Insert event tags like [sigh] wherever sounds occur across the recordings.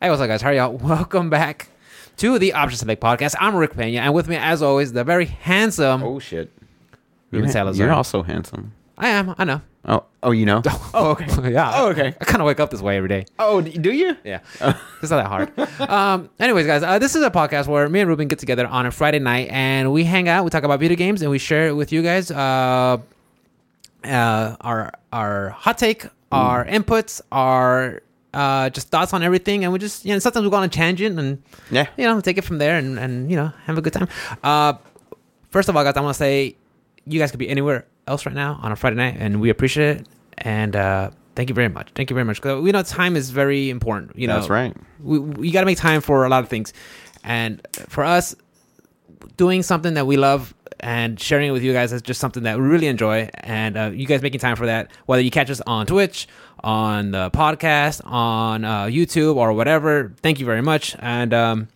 Hey, what's up, guys? How are y'all? [laughs] Welcome back to the Option Select Podcast. I'm Rick Pena, and with me, as always, the very handsome Oh shit. Ruben You're, Salazar. you're also handsome. I am. I know. Oh, oh, you know. [laughs] Oh, okay. [laughs] yeah. Oh, okay. I kind of wake up this way every day. Oh, d- do you? Yeah, it's not that hard. um, anyways, guys, uh, this is a podcast where me and Ruben get together on a Friday night and we hang out. We talk about video games and we share it with you guys. Uh, uh, our our hot take, our inputs, our uh, just thoughts on everything, and we just you know sometimes we go on a tangent and Yeah. you know take it from there and and you know have a good time. Uh, first of all, guys, I want to say you guys could be anywhere else right now on a Friday night, and we appreciate it. And uh, thank you very much. Thank you very much. 'Cause we know time is very important. You know, That's right. we, we got to make time for a lot of things and for us doing something that we love and sharing it with you guys is just something that we really enjoy. And uh, you guys making time for that whether you catch us on twitch on the podcast on uh, youtube or whatever thank you very much. And um,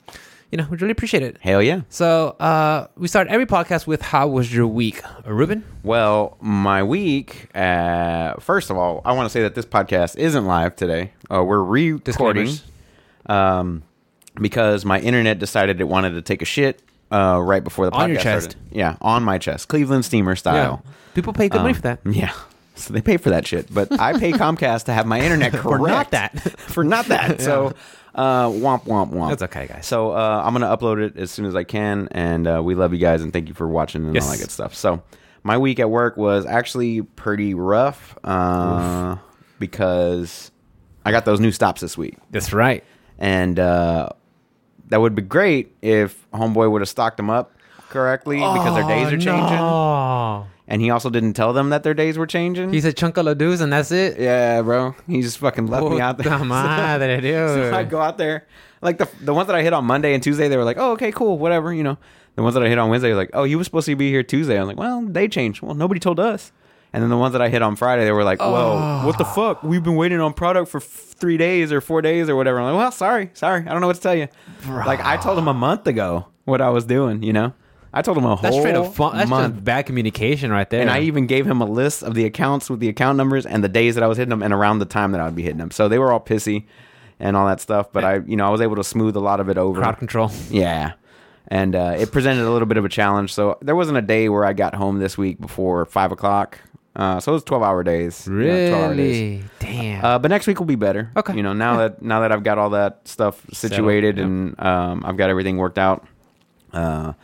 you know we really appreciate it. Hell yeah. so uh, we start every podcast with how was your week? Uh, ruben? Well, my week. Uh, first of all, I want to say that this podcast isn't live today. Uh, we're re-recording um, because my internet decided it wanted to take a shit uh, right before the podcast On your chest. started. Yeah, on my chest, Cleveland steamer style. people pay good money Um, for that [laughs] Yeah. So they pay for that shit, but I pay [laughs] Comcast to have my internet correct. [laughs] For not that. for not that. So, uh, womp womp womp. That's okay, guys. So uh, I'm gonna upload it as soon as I can, and uh, we love you guys and thank you for watching and all Yes. that good stuff. So my week at work was actually pretty rough uh, because I got those new stops this week, that's right and uh, that would be great if Homeboy would have stocked them up correctly because their days are oh, changing, Oh, and he also didn't tell them that their days were changing. He said chunk of ladoos and that's it. yeah, bro, he just fucking left me out there. Puta [laughs] madre, dude. So I go out there, like the the ones that I hit on Monday and Tuesday, they were like, "Oh, okay, cool, whatever," you know. The ones that I hit on Wednesday, like, "Oh, you were supposed to be here Tuesday." I'm like, "Well, they changed. Well, nobody told us." And then the ones that I hit on Friday, they were like, "Whoa, what the fuck? We've been waiting on product for f- three days or four days or whatever." I'm like, "Well, sorry, sorry, I don't know what to tell you." Like I told them a month ago what I was doing, you know. I told him a whole That's straight up fun. That's month. just bad communication right there. And I even gave him a list of the accounts with the account numbers and the days that I was hitting them and around the time that I would be hitting them. So they were all pissy and all that stuff. But I, you know, I was able to smooth a lot of it over. crowd control. Yeah. And uh, it presented a little bit of a challenge. So there wasn't a day where I got home this week before five o'clock. Uh, so it was 12 hour days. you know, 12 hour days. Really? Damn. Uh, but next week will be better. Okay. You know, now that now that I've got all that stuff situated yep. and um, I've got everything worked out. Uh,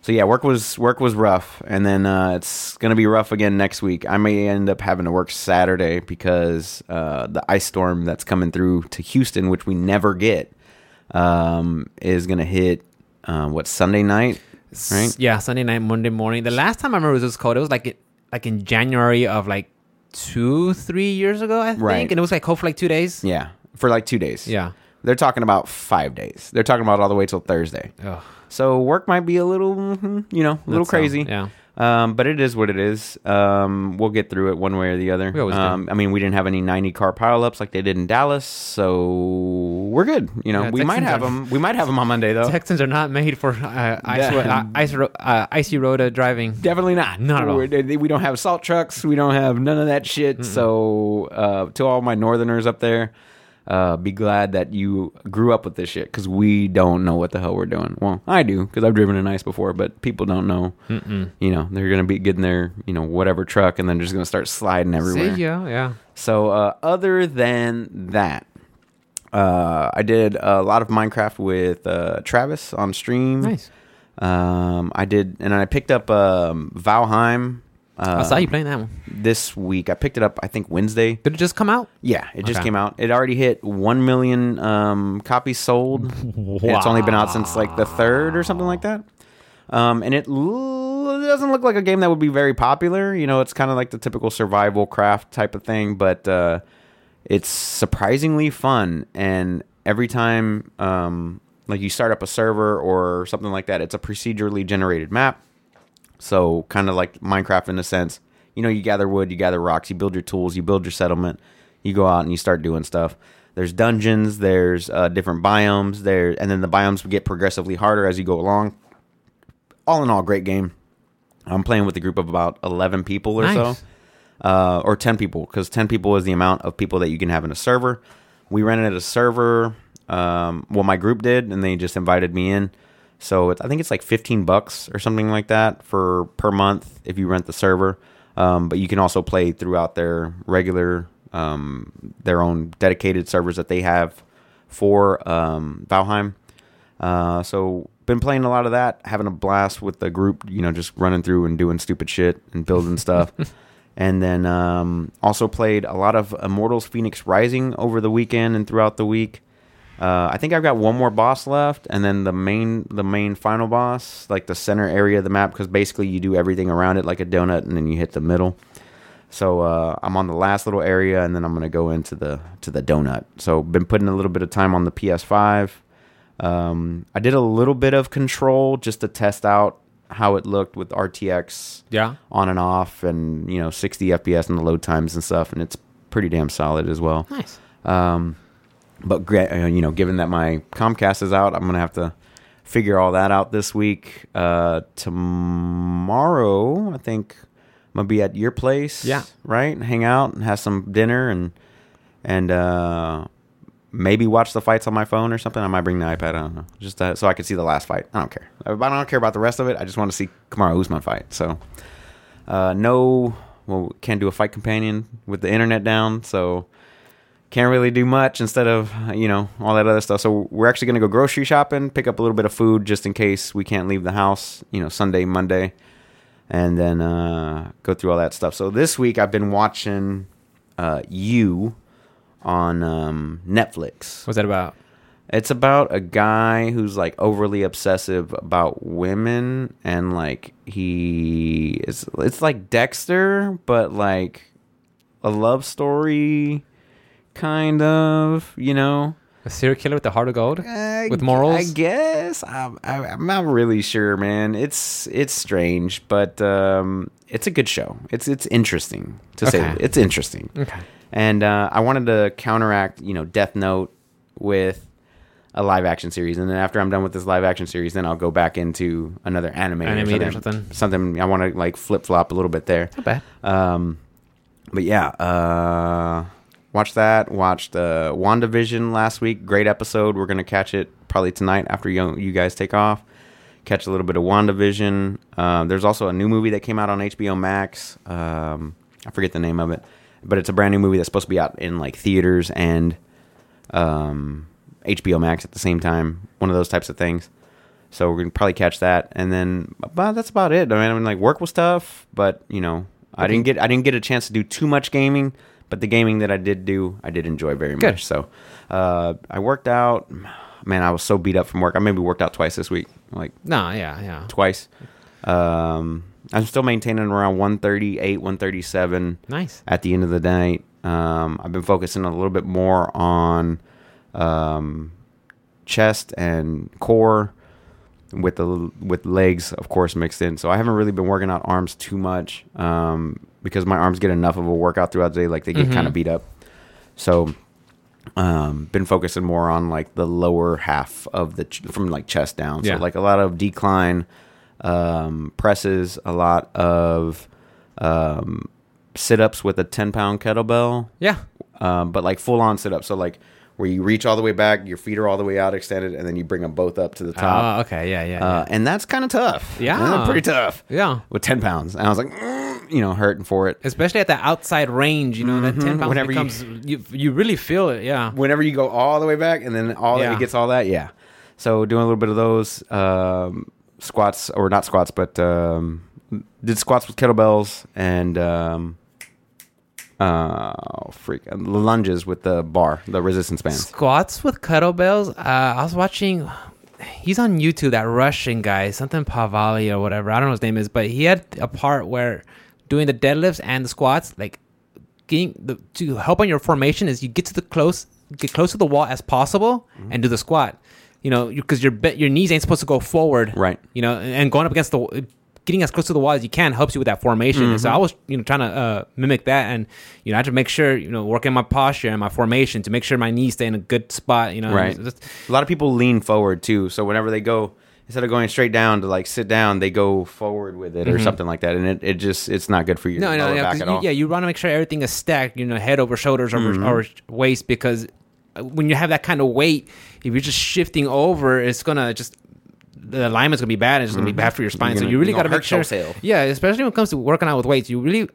so yeah, work was work was rough, and then uh, it's gonna be rough again next week. I may end up having to work Saturday because uh, the ice storm that's coming through to Houston, which we never get, um, is gonna hit uh, what Sunday night, right? Yeah, Sunday night, Monday morning. The last time I remember it was cold, it was like it, like in January of like two, three years ago, I think, Right. and it was like cold for like two days. Yeah, for like two days. Yeah. they're talking about five days. They're talking about all the way till Thursday. Ugh. So work might be a little, mhm, you know, a little That's, crazy. yeah. Um, but it is what it is. Um, we'll get through it one way or the other. We always do. um, I mean, we didn't have any 90 car pileups like they did in Dallas, so we're good. You know, Yeah, we might have are- them. We might have them on Monday though. Texans are not made for uh, ice, uh, ice uh, icy road uh, driving. Definitely not. Not at all. We're- We don't have salt trucks. We don't have none of that shit. So, uh, to all my Northerners up there, uh, be glad that you grew up with this shit because we don't know what the hell we're doing. Well, I do because I've driven in ice before, but people don't know. You know, they're gonna be getting their you know whatever truck and then just gonna start sliding everywhere. See ya, yeah. So, uh, other than that, uh, I did a lot of Minecraft with uh, Travis on stream. Nice. Um, I did, and I picked up um, Valheim. Uh, I saw you playing that one. this week. I picked it up, I think Wednesday. Did it just come out? Yeah, it just Okay. came out. It already hit one million um, copies sold. [laughs] And It's only been out since like the third or something like that. Um, and it l- doesn't look like a game that would be very popular. You know, it's kind of like the typical survival craft type of thing, but uh, it's surprisingly fun. And every time, um, like you start up a server or something like that, it's a procedurally generated map. So kind of like Minecraft in a sense. You know, you gather wood, you gather rocks, you build your tools, you build your settlement, you go out and you start doing stuff. There's dungeons, there's uh, different biomes, there, and then the biomes get progressively harder as you go along. All in all, great game. I'm playing with a group of about 11 people or Nice. so, uh, or 10 people, because 10 people is the amount of people that you can have in a server. We rented a server Um, well, my group did, and they just invited me in. So it's, I think it's like 15 bucks or something like that for per month if you rent the server. Um, but you can also play throughout their regular, um, their own dedicated servers that they have for um, Valheim. Uh, so been playing a lot of that, having a blast with the group. You know, just running through and doing stupid shit and building stuff. [laughs] And then um, also played a lot of Immortals Fenyx Rising over the weekend and throughout the week. Uh, I think I've got one more boss left, and then the main the main final boss, like the center area of the map, because basically you do everything around it like a donut, and then you hit the middle. So uh, I'm on the last little area, and then I'm gonna go into the to the donut. So been putting a little bit of time on the PS5. Um, I did a little bit of Control just to test out how it looked with RTX Yeah. on and off, and you know 60 FPS and the load times and stuff, and it's pretty damn solid as well. Nice. Um, but uh, you know, given that my Comcast is out, I'm gonna have to figure all that out this week. Uh, tomorrow, I think I'm gonna be at your place. Yeah. right. Hang out and have some dinner and and uh, maybe watch the fights on my phone or something. I might bring the iPad. I don't know, just uh, so I can see the last fight. I don't care. I don't care about the rest of it. I just want to see Kamaru Usman fight. So, uh, no, well, can't do a fight companion with the internet down. So can't really do much instead of you know all that other stuff. So we're actually gonna go grocery shopping, pick up a little bit of food just in case we can't leave the house. You know, Sunday, Monday, and then uh, go through all that stuff. So this week I've been watching uh, you on um, Netflix. What's that about? It's about a guy who's like overly obsessive about women and like he is it's like Dexter but like a love story kind of, you know. A serial killer with the heart of gold? With morals? I guess I'm, I- I'm not really sure, man. It's it's strange, but um, it's a good show. It's it's interesting to say. Okay. It's interesting. Okay. And uh, I wanted to counteract, you know, Death Note with a live action series, and then after I'm done with this live action series, then I'll go back into another anime, Anime or or something. something. Something I want to like flip flop a little bit there. Not bad. Um, but yeah, uh, watched that. Watched uh, WandaVision last week. Great episode. We're gonna catch it probably tonight after you, you guys take off. Catch a little bit of WandaVision. Um, there's also a new movie that came out on HBO Max. Um, I forget the name of it, but it's a brand new movie that's supposed to be out in like theaters and um, HBO Max at the same time. One of those types of things. So we're gonna probably catch that, and then but that's about it. I mean, I mean, like work was tough, but you know, I didn't get I didn't get a chance to do too much gaming. But the gaming that I did do, I did enjoy very Good. much. So uh, I worked out. Man, I was so beat up from work. I maybe worked out twice this week, like No, yeah, yeah. twice. Um, I'm still maintaining around 138, 137 Nice. at the end of the night. Um, I've been focusing a little bit more on um, chest and core with the with legs, of course, mixed in. So I haven't really been working out arms too much um, because my arms get enough of a workout throughout the day, like they get Mhm. kind of beat up. So um, been focusing more on like the lower half of the ch- from like chest down. Yeah. So like a lot of decline um, presses, a lot of um, sit ups with a ten pound kettlebell, Yeah. um, but like full on sit ups. So like where you reach all the way back, your feet are all the way out extended, and then you bring them both up to the top. Oh, okay. Yeah, yeah. Uh, and that's kind of tough. Yeah. Pretty tough yeah. with ten pounds. And I was like, mm, you know, hurting for it. Especially at the outside range, you know, that 10 pounds Mm-hmm. Whenever you- becomes, you, you, really feel it. Yeah. whenever you go all the way back and then all Yeah. it gets all that yeah so doing a little bit of those um, squats or not squats but um, did squats with kettlebells and um, uh, freak lunges with the bar the resistance bands Squats with kettlebells. Uh, I was watching. He's on YouTube. That Russian guy, something Pavali or whatever. I don't know his name is, but he had a part where doing the deadlifts and the squats, like getting the to help on your formation, is you get to the close, get close to the wall as possible, Mm-hmm. and do the squat. You know, because your your knees ain't supposed to go forward, Right. You know, and and going up against the getting as close to the wall as you can helps you with that formation. Mm-hmm. So I was, you know, trying to uh, mimic that, and you know, I had to make sure, you know, working my posture and my formation to make sure my knees stay in a good spot. You know, right just- a lot of people lean forward too so whenever they go instead of going straight down to like sit down they go forward with it or something like that and it, it just it's not good for you. Mm-hmm. no, no, yeah, you, yeah, you want to make sure everything is stacked, you know, head over shoulders over Mm-hmm. over waist because when you have that kind of weight, if you're just shifting over, it's gonna just the alignment's gonna be bad. and It's gonna be bad for your spine. Mm-hmm. You're so you really got to make sure. yourself. Yeah, especially when it comes to working out with weights, you really.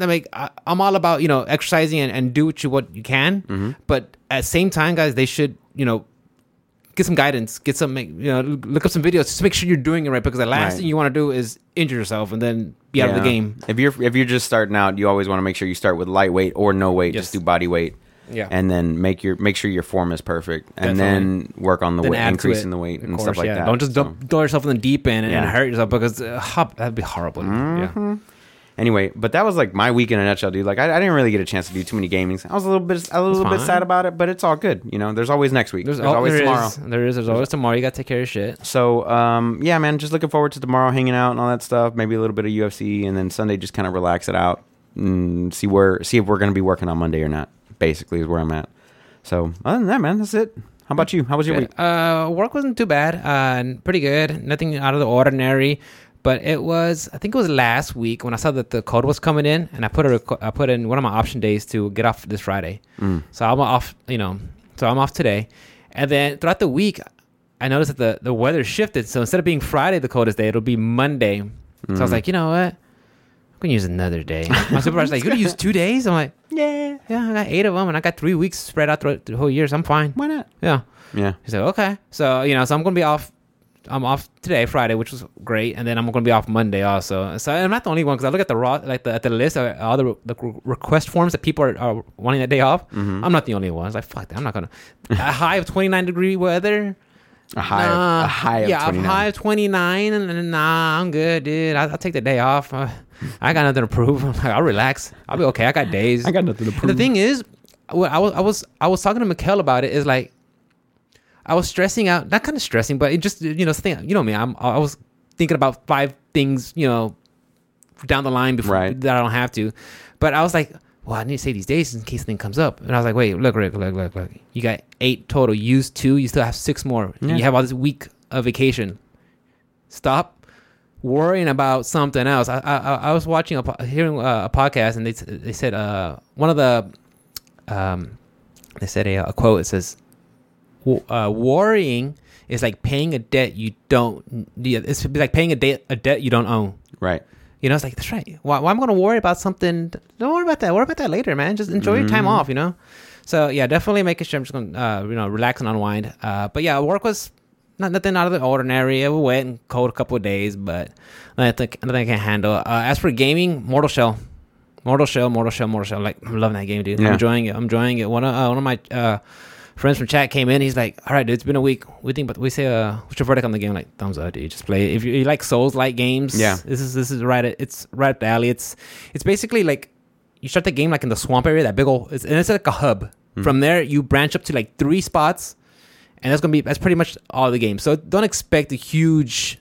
I mean, I, I'm all about you know exercising and, and do what you what you can, Mm-hmm. but at the same time, guys, they should you know get some guidance, get some make- you know look up some videos just make sure you're doing it right because the last Right. thing you want to do is injure yourself and then be out of the game. If you're if you're just starting out, you always want to make sure you start with lightweight or no weight. Yes. Just do body weight. Yeah. and then make your make sure your form is perfect, and then work on the Then weight, increasing the weight and course, stuff like yeah. that. Don't just So, dump, throw yourself in the deep end and, and hurt yourself because uh, hop, that'd be horrible. Mm-hmm. Yeah. Anyway, but that was like my week in a nutshell, dude. Like I, I didn't really get a chance to do too many gamings. I was a little bit a little bit fine. sad about it, but it's all good. You know, there's always next week. There's, oh, always there tomorrow. is. There is. There's always tomorrow. You got to take care of shit. So um, yeah, man, just looking forward to tomorrow, hanging out and all that stuff. Maybe a little bit of UFC, and then Sunday just kind of relax it out and see where see if we're gonna be working on Monday or not. Basically, is where I'm at. So other than that, man, that's it. How about you? How was your week? Uh, work wasn't too bad. Uh, pretty good. Nothing out of the ordinary. But it was. I think it was last week when I saw that the code was coming in, and I put a reco- I put in one of my option days to get off this Friday. Mm. So I'm off. You know. So I'm off today, and then throughout the week, I noticed that the the weather shifted. So instead of being Friday the coldest day, it'll be Monday. So I was Mm. like, you know what? I'm gonna use another day. My supervisor's like, "You're gonna use two days?" I'm like, Yeah, "Yeah, I got eight of them, and I got three weeks spread out throughout the whole year, so I'm fine." why not? Yeah. Yeah, He's like, okay. So, you know, so I'm going to be off. I'm off today, Friday, which was great, and then I'm going to be off Monday also. So I'm not the only one because I look at the raw, like the, at the list of all the, the request forms that people are, are wanting that day off. Mm-hmm. I'm not the only one. I was like, fuck that. I'm not gonna. a [laughs] high of 29 degree weather. a high, Nah. a high of yeah, a 29. high of 29, and, and nah, I'm good, dude. I, I'll take the day off. Uh, I got nothing to prove. [laughs] I'm like, I'll relax. I'll be okay. I got days. I got nothing to And prove. the thing is, what I was I was I was talking to Mikkel about it. Is like I was stressing out, not kind of stressing, but it just you know thing. You know me. I'm I was thinking about five things you know down the line before Right. that I don't have to. But I was like, well, I need to say these days in case anything comes up. And I was like, wait, look, Rick, look, look, look. You got eight total. Use two. You still have six more. And Yeah. You have all this week of vacation. Stop worrying about something else. I I, I was watching a hearing uh, a podcast and they they said uh one of the um they said a, a quote. It says, "W- uh, "Worrying is like paying a debt you don't. yeah, It's like paying a debt a debt you don't own." right. You know, it's like that's right. Why, why am I going to worry about something? Don't worry about that. Worry about that later, man. Just enjoy your time off. You know. So yeah, definitely making sure I'm just going to uh, you know relax and unwind. Uh, but yeah, work was not nothing out of the ordinary. It was wet and cold a couple of days, but I think nothing I can handle. Uh, as for gaming, Mortal Shell, Mortal Shell, Mortal Shell, Mortal Shell. Like I'm loving that game, dude. Yeah. I'm enjoying it. I'm enjoying it. One of uh, one of my uh, friends from chat came in. He's like, "All right, dude, it's been a week. We think, but we say, uh, what's your verdict on the game? Like, thumbs up, dude. Just play. it. If you, you like Souls like games, Yeah. this is this is right. It's right up the alley. It's it's basically like you start the game like in the swamp area, that big old, it's, and it's like a hub. From there, you branch up to like three spots, and that's gonna be that's pretty much all the game. So don't expect a huge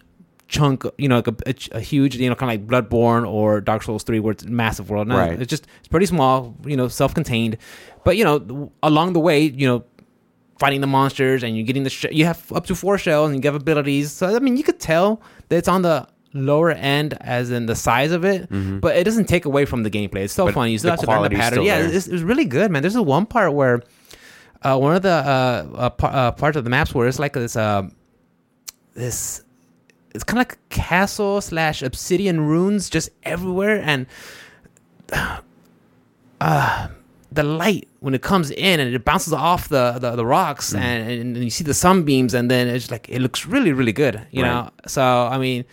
chunk, you know, like a, a, a huge, you know, kind of like Bloodborne or Dark Souls Three, where it's massive world. No, Right. it's just it's pretty small, you know, self-contained. But you know, along the way, you know, fighting the monsters and you're getting the sh- you have up to four shells and you have abilities. So I mean, you could tell that it's on the lower end as in the size of it, but it doesn't take away from the gameplay. It's still But fun. You still have to learn the pattern. Yeah, it's, it's really good, man. There's this one part where uh, one of the uh, uh, par- uh, parts of the maps where it's like this uh, this it's kind of like a castle slash obsidian runes just everywhere and [sighs] uh the light when it comes in and it bounces off the the, the rocks Mm. and, and you see the sunbeams and then it's like it looks really really good you know? So i mean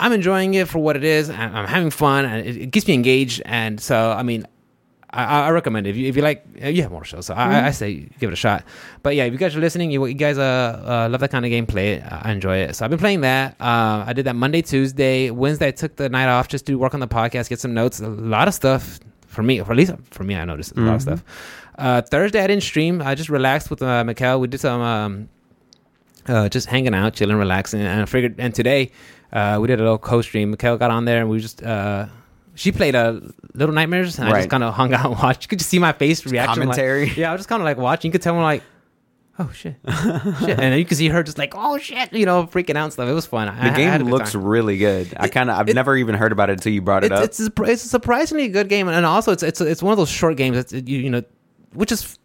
i'm enjoying it for what it is i'm, I'm having fun and it, it keeps me engaged and so i mean I, I recommend it. if you if you like uh, you have more shows so I, I say give it a shot. But yeah if you guys are listening you, you guys uh, uh love that kind of game play I enjoy it. So I've been playing that. Uh, I did that Monday Tuesday Wednesday I took the night off just to work on the podcast get some notes a lot of stuff for me at least for me I noticed a lot of stuff uh, Thursday I didn't stream I just relaxed with uh, we did some um, uh, just hanging out, chilling, relaxing. And I figured, and today uh, we did a little co-stream. Mikhail got on there, and we just uh, she played a Little Nightmares, and I Right. just kind of hung out and [laughs] watched. You could just see my face reaction, like- commentary. yeah, I was just kind of like watching. You could tell me like, oh shit, shit, and you can see her just like, oh shit, you know, freaking out and stuff. It was fun. The I game good looks time. really good. I kind of I've it- never even heard about it until you brought it It's up. it's a, it's a surprisingly good game, and also it's it's it's one of those short games that you you know, which is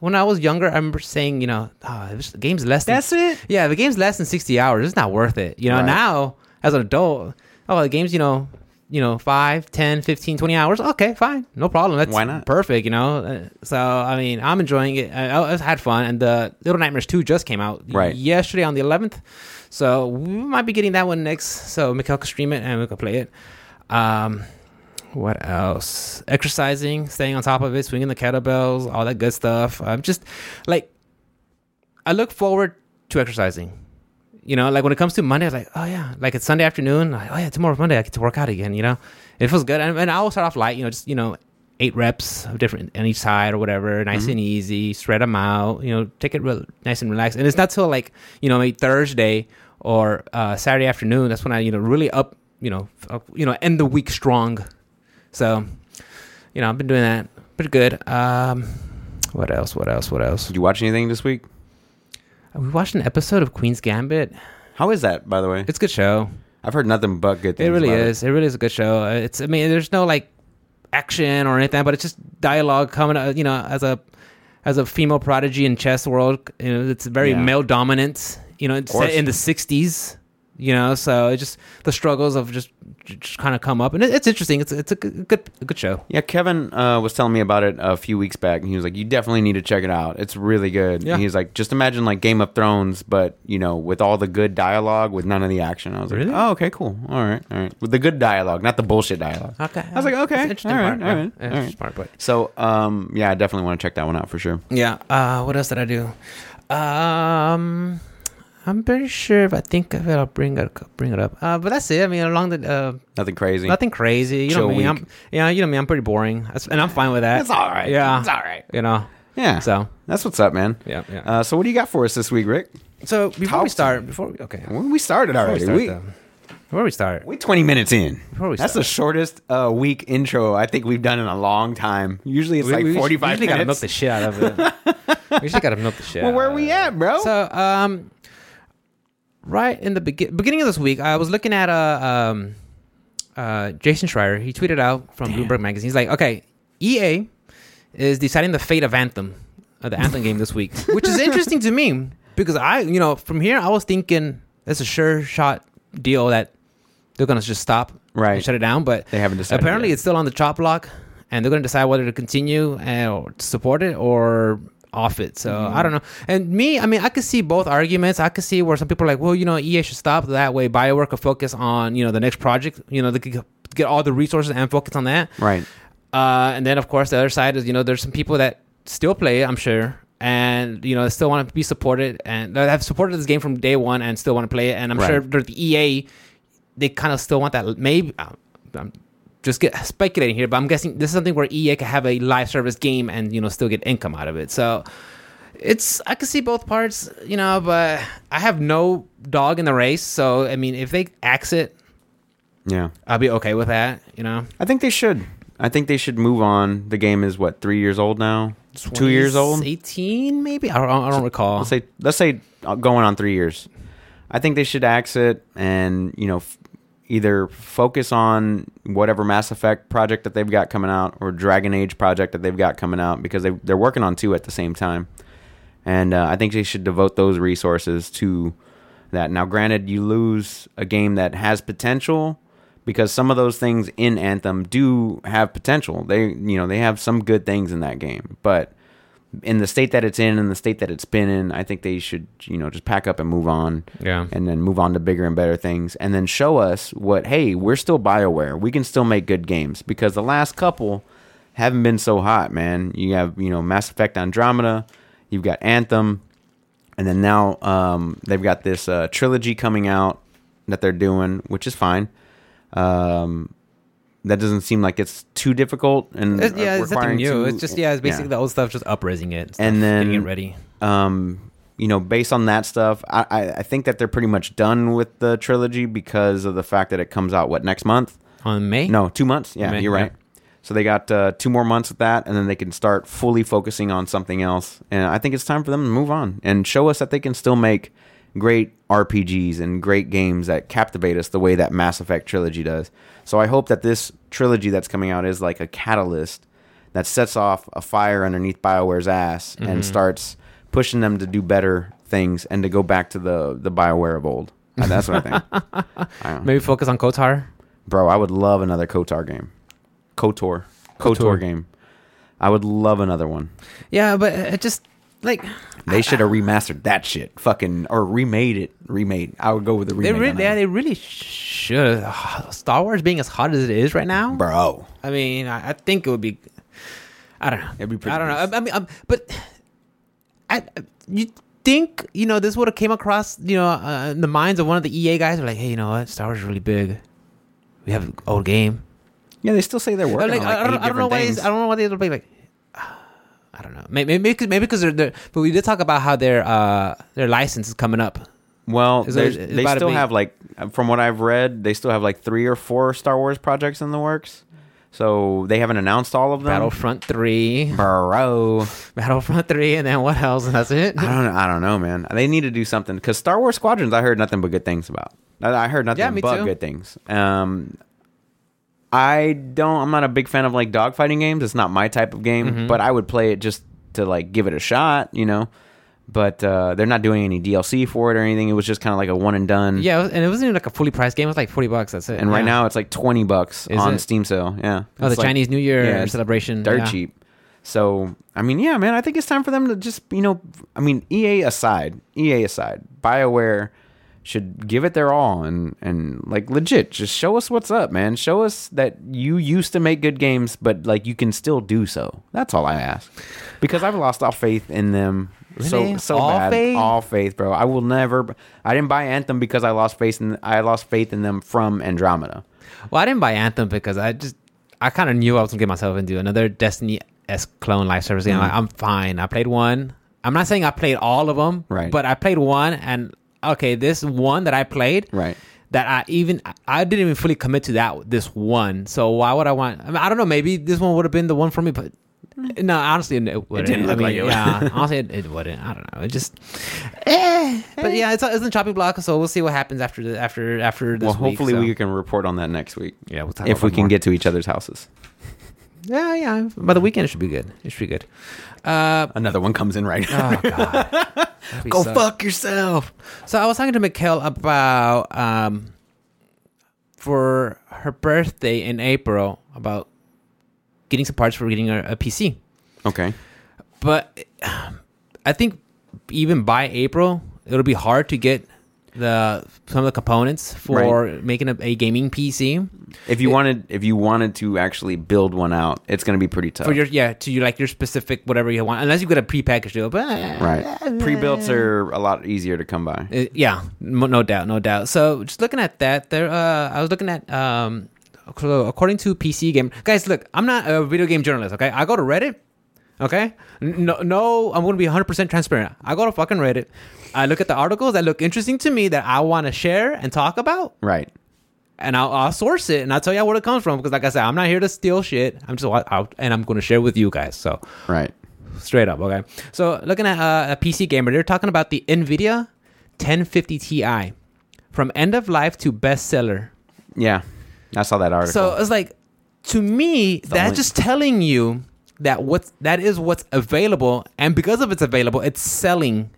when I was younger, I remember saying, you know, ah, oh, this the game's less. Than, That's it. Yeah, the game's less than sixty hours. It's not worth it. You know, Right. now as an adult, oh, the game's you know, you know, 5, 10, 15, 20 hours. Okay, fine, no problem. That's Why not? Perfect. You know, Uh, so I mean, I'm enjoying it. I, I had fun, and the Little Nightmares two just came out Right. yesterday on the 11th. So we might be getting that one next. So Mikhail can stream it and we can play it. Um, what else? Exercising, staying on top of it, swinging the kettlebells, all that good stuff. I'm just like, I look forward to exercising. You know, like when it comes to Monday, I was like, oh yeah, like it's Sunday afternoon. Like, oh yeah, tomorrow's Monday. I get to work out again. You know, it feels good. And, and I will start off light. You know, just you know, eight reps of different on each side or whatever, nice and easy. Spread them out. You know, take it real nice and relaxed. And it's not till like you know maybe Thursday or uh, Saturday afternoon. That's when I you know really up. You know, up, you know, end the week strong. So, you know, I've been doing that pretty good. Um, what else? What else? What else? Did you watch anything this week? We watched an episode of Queen's Gambit. How is that, by the way? It's a good show. I've heard nothing but good things. It really is. It. really is a good show. Uh, It's. I mean, there's no like action or anything, but it's just dialogue coming. uh, You know, as a as a female prodigy in chess world, you know, it's very Yeah. male dominant. You know, it's set in the '60s. You know, so it just the struggles of just just kind of come up, and it, it's interesting. It's it's a good good, a good show. Yeah, Kevin uh, was telling me about it a few weeks back, and he was like, "You definitely need to check it out. It's really good." Yeah. He's like, "Just imagine like Game of Thrones, but you know, with all the good dialogue, with none of the action." I was like, Really? "Oh, okay, cool. All right, all right. With the good dialogue, not the bullshit dialogue Okay, I was like, "Okay, interesting all right, part. all right, Yeah, all right." part, but So, um, yeah, I definitely want to check that one out for sure. Yeah. Uh, what else did I do? Um, I'm pretty sure if I think of it, I'll bring it bring it up. Uh, but that's it. I mean, along the uh, Nothing crazy. nothing crazy. You Chill know me. week. I'm yeah. You know me. I'm pretty boring, That's, and I'm fine with that. It's all right. Yeah. it's all right. You know. Yeah. So that's what's up, man. yeah, yeah. Uh, so, what do you got for us this week, Rick? so before talk we start, before we, okay, Well, we started before we already. start, We, before we start, we 20 minutes in. Before we That's the shortest uh, week intro I think we've done in a long time. Usually it's we, like we 45 usually gotta milk the shit out of it. we just gotta milk the [laughs] shit. well, where of we at, bro? So, um, right in the begin- beginning of this week, I was looking at uh, um, uh, Jason Schreier. He tweeted out from Bloomberg Magazine. He's like, "Okay, EA is deciding the fate of Anthem, uh, the Anthem game this week," [laughs] which is interesting to me because I, you know, from here I was thinking it's a sure shot deal that they're gonna just stop Right. and shut it down, but they haven't decided. apparently yet. it's still on the chop block and they're going to decide whether to continue and support it or off it. So Mm-hmm. i don't know. And me i mean i could see both arguments. I could see where some people are like well you know ea should stop that way. Bioware could focus on you know the next project. You know they could get all the resources and focus on that. Right. uh, and then of course the other side is you know there's some people that still play it i'm sure and you know they still want to be supported and that have supported this game from day one and still want to play it. And i'm Right. sure the ea they kind of still want that. Maybe uh, i'm just get speculating here but i'm guessing this is something where ea can have a live service game and you know still get income out of it so it's i can see both parts you know but i have no dog in the race so i mean if they axe it Yeah. i'll be okay with that you know I think they should. I think they should move on. The game is what three years old now. Two years old. 18 maybe i don't, I don't recall Let's say let's say uh, going on three years. I think they should axe it and you know f- either focus on whatever Mass Effect project that they've got coming out or Dragon Age project that they've got coming out because they they're working on two at the same time, and uh, I think they should devote those resources to that. Now, granted, you lose a game that has potential because some of those things in Anthem do have potential. They you know they have some good things in that game, but in the state that it's in and the state that it's been in, I think they should, you know, just pack up and move on yeah and then move on to bigger and better things and then show us what, hey, we're still BioWare. We can still make good games because the last couple haven't been so hot, man. You have, you know, Mass Effect Andromeda, you've got Anthem, and then now um, they've got this uh, trilogy coming out that they're doing, which is fine. Um, that doesn't seem like it's too difficult and It's- yeah, it's nothing new. too- it's just yeah, it's basically the old stuff, just upraising it, and, stuff, And then- getting it ready. um, you know, based on that stuff, I, I, I think that they're pretty much done with the trilogy because of the fact that it comes out what next month? On May, No, two months. Yeah, May, you're right. So they got uh, two more months with that, and then they can start fully focusing on something else. And I think it's time for them to move on and show us that they can still make great RPGs and great games that captivate us the way that Mass Effect trilogy does. So I hope that this trilogy that's coming out is like a catalyst that sets off a fire underneath BioWare's ass Mm-hmm. and starts pushing them to do better things and to go back to the the BioWare of old. And that's what I think. I. [laughs] Maybe focus on KOTOR. Bro, I would love another KOTOR game. KOTOR. KOTOR KOTOR. game. I would love another one. Yeah, but it just like They should have remastered that shit. Fucking or remade it. Remade. I would go with the they remake. really, on that yeah, they really should. Star Wars being as hot as it is right now, Bro. I mean, I, I think it would be. I don't know. It'd be pretty I don't know. I, I mean, um, but I, you think you know this would have came across you know uh, in the minds of one of the EA guys? Are like, hey, you know what? Star Wars is really big. We have an old game. Yeah, they still say they're working like, on like I, don't, I don't know different why. things. I don't know why they'll be like. I don't know. Maybe maybe maybe because they're, they're but we did talk about how their uh their license is coming up. Well, Is they still have like, from what I've read, they still have like three or four Star Wars projects in the works. So they haven't announced all of them. Battlefront three, Bro, [laughs] Battlefront three, and then what else? That's it. I don't, I don't know, man. They need to do something because Star Wars Squadrons, I heard nothing but good things about. I I heard nothing Yeah, but too. good things. Um, I don't. I'm not a big fan of like dogfighting games. It's not my type of game, Mm-hmm. but I would play it just to like give it a shot, you know. But uh, they're not doing any DLC for it or anything. It was just kind of like a one and done. Yeah, and it wasn't even like a fully priced game. It was like forty bucks. That's it. And right now it's like twenty bucks Is on it? Steam sale. Yeah. oh, the like Chinese New Year yeah, celebration, dirt yeah. cheap. So I mean, yeah, man, I think it's time for them to just you know, I mean, EA aside, EA aside, Bioware should give it their all and and like legit, just show us what's up, man. Show us that you used to make good games, but like you can still do so. That's all I ask, because I've lost all faith in them. So so All bad, faith? all faith, bro. I will never. I didn't buy Anthem because I lost faith in. I lost faith in them from Andromeda. Well, I didn't buy Anthem because I just I kind of knew I was gonna get myself into another Destiny s clone live service game. Mhm. Like, I'm fine. I played one. I'm not saying I played all of them, Right. But I played one, and okay, this one that I played, Right. That I even I didn't even fully commit to that this one. So why would I want? I, mean, I don't know. Maybe this one would have been the one for me, but. No, honestly, it wouldn't. didn't I look mean, like it would. Yeah, [laughs] honestly, it, it wouldn't. I don't know. It just, [laughs] eh. But yeah, it's, it's in chopping block, so we'll see what happens after the after after this Well, week, hopefully so. we can report on that next week Yeah, we'll talk if we about can more. get to each other's houses. Yeah, yeah. By the weekend, it should be good. It should be good. Uh, Another one comes in right. oh god, Go so- fuck yourself. So I was talking to Mikkel about um, for her birthday in April about getting some parts for getting a, a PC, Okay. but I think even by April it'll be hard to get the some of the components for making a, a gaming PC If you wanted, if you wanted to actually build one out, it's going to be pretty tough. for your yeah to your like your specific whatever you want unless you get a prepackaged deal. But right. Pre-builts are a lot easier to come by. Uh, yeah, mo- no doubt, no doubt. So just looking at that, there, uh, I was looking at, um, according to PC Game, guys, look, I'm not a video game journalist. Okay, I go to Reddit. Okay, no, no, I'm gonna be 100 percent transparent. I go to fucking Reddit. I look at the articles that look interesting to me that I want to share and talk about, Right. and I'll, I'll source it and I'll tell you where it comes from. Because like I said, I'm not here to steal shit. I'm just out and I'm gonna share with you guys. So Right. straight up okay so looking at uh, a pc gamer they're talking about the nvidia 1050 ti from end of life to bestseller Yeah. I saw that article. so it's like to me that's only- just telling you that what's that is what's available and because of it's available it's selling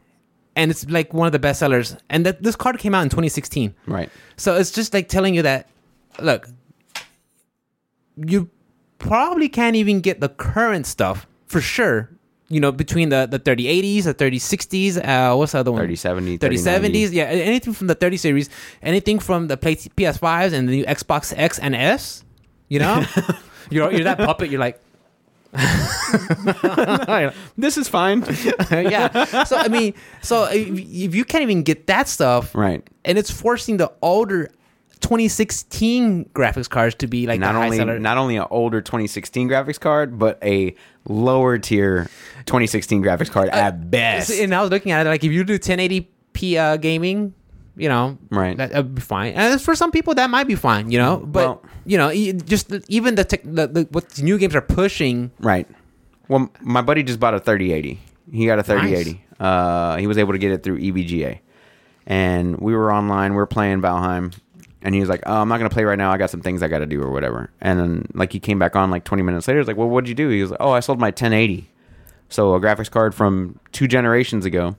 and it's like one of the best sellers and that this card came out in 2016 right. so it's just like telling you that, look, you probably can't even get the current stuff for sure. You know, between the, the 3080s, the 3060s, uh, what's the other one? 3070, 3070s. Yeah, anything from the 30 series, anything from the play PS5s and the new Xbox X and S. You know, [laughs] you're you're that puppet. You're like, [laughs] This is fine. [laughs] yeah. So I mean, so if, if you can't even get that stuff, right. and it's forcing the older 2016 graphics cards to be like Not only seller. not only an older 2016 graphics card, but a lower tier 2016 graphics card at best. and I was looking at it like if you do 1080p uh, gaming, you know, Right. that would be fine. And for some people, that might be fine, you know. But Well- you know, just the- even the, tech, the, the what the new games are pushing. Right. Well, my buddy just bought a 3080. He got a 3080. Uh, he was able to get it through EVGA. And we were online. We were playing Valheim. and he was like, "Oh, I'm not gonna play right now. I got some things I got to do or whatever." And then like he came back on like 20 minutes later. He's like, "Well, what'd you do?" He was like, "Oh, I sold my 1080, so a graphics card from two generations ago,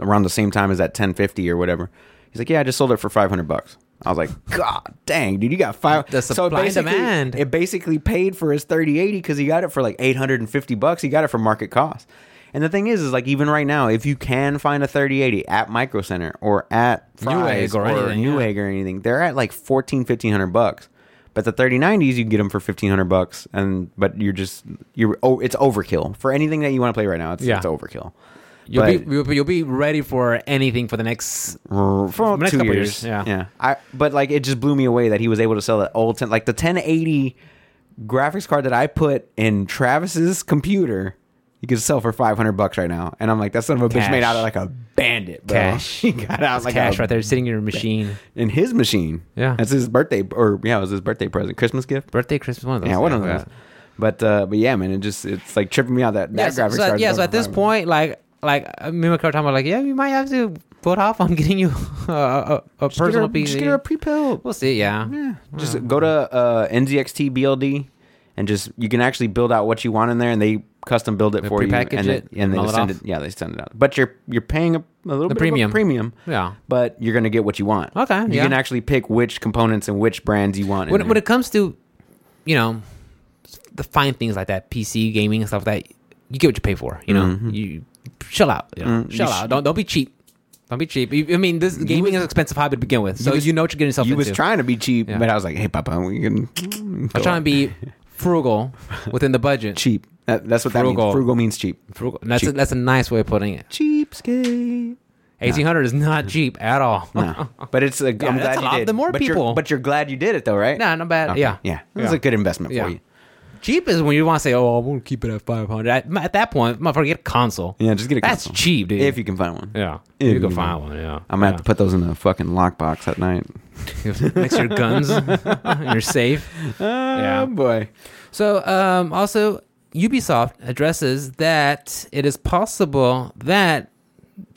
around the same time as that 1050 or whatever." He's like, "Yeah, I just sold it for 500 bucks." I was like, "God dang, dude, you got five. The so it supply and basically- demand. It basically paid for his 3080 because he got it for like 850 bucks. He got it for market cost. And the thing is, is like even right now, if you can find a 3080 at Micro Center or at Fry's Newegg or anything, yeah. Newegg or anything, they're at like 14, 1500 bucks. But the 3090s, you can get them for 1500 bucks, and but you're just you're oh, it's overkill for anything that you want to play right now. It's, Yeah. it's overkill. You'll But- be you'll, be- you'll be ready for anything for the next. for the next two couple years. years, yeah. yeah. I but like it just blew me away that he was able to sell that old ten, like the 1080 graphics card that I put in Travis's computer. You could sell for 500 bucks right now, and I'm like, that son of a bitch made out of like a bandit, bro. Cash. [laughs] he got out It's like cash right there sitting in your machine. in his machine. Yeah. that's his birthday, or yeah, it was his birthday present, Christmas gift. Birthday, Christmas, one of those. Yeah, one of those. But uh, but yeah, man, it just it's like tripping me out that that Yeah, graphics so- card. yeah, so at this point, like, like me and my car talking about, like, yeah, we might have to put off on getting you [laughs] a, a, a just get, personal her, PC. just get her a pre-built. we'll see. Yeah, Yeah. Just go to uh, NZXT BLD and just you can actually build out what you want in there, and they custom build it They for you, prepackage and, they- it, and they mail it send it. Yeah, they send it out. But you're you're paying a, a little The bit premium. of a premium, yeah. but you're gonna get what you want. Okay, you yeah. can actually pick which components and which brands you want. When, when it comes to, you know, the fine things like that, PC gaming and stuff like that, you get what you pay for. You know, Mhm. you chill out. You know, Mm, you chill sh- out. Don't don't be cheap. Don't be cheap. I mean, this gaming is expensive hobby to begin with, so you, was- know what you're getting yourself you into. was trying to be cheap, Yeah. but I was like, hey, Papa, we can. I'm trying to be frugal [laughs] within the budget. cheap. That, that's what that Frugal. means. Frugal means cheap. Frugal. That's a, Cheap. that's a nice way of putting it. Cheapskate. Eighteen hundred is not cheap at all. No, but it's [laughs] a. I'm Yeah, glad that's a you lot. did. The more but you're- people- but you're glad you did it though, right? Nah, not bad. Okay. Yeah, yeah. It was Yeah. a good investment Yeah. for you. Cheap is when you want to say, "Oh, I'm gonna keep it at 500. At, at that point, motherfucker, get a console. Yeah, just get a console. That's console. cheap, dude. if you can find one. yeah, If you can find one. Yeah, I'm gonna have to put those in the fucking lockbox at night. [laughs] next to your guns. [laughs] [laughs] You're safe. Oh boy. So, um, also, Ubisoft addresses that it is possible that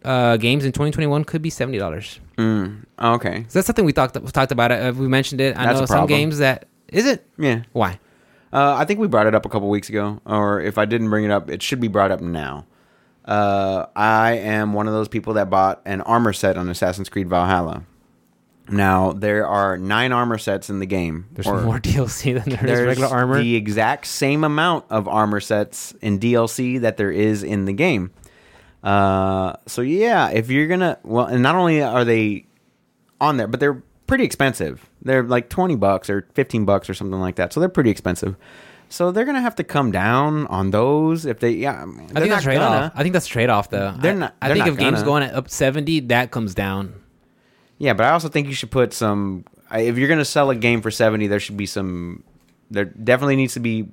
uh, games in 2021 could be seventy dollars. Mm, okay. So that's something we talked we talked about it. Uh, we mentioned it. I That's know a some problem. games that is it. Yeah. Why? Uh, I think we brought it up a couple weeks ago, or if I didn't bring it up, it should be brought up now. Uh, I am one of those people that bought an armor set on Assassin's Creed Valhalla. Now there are nine armor sets in the game. There's or- more [laughs] DLC than there is regular armor. the exact same amount of armor sets in DLC that there is in the game. Uh, so yeah, if you're gonna well, and not only are they on there, but they're pretty expensive. They're like twenty bucks or fifteen bucks or something like that. So they're pretty expensive. So they're gonna have to come down on those if they. Yeah, I, I think that's trade off. gonna. I think that's trade off though. They're I- not- I they're think not if games gonna. going up 70, that comes down. Yeah, but I also think you should put some. If you're gonna sell a game for seventy, there should be some. There definitely needs to be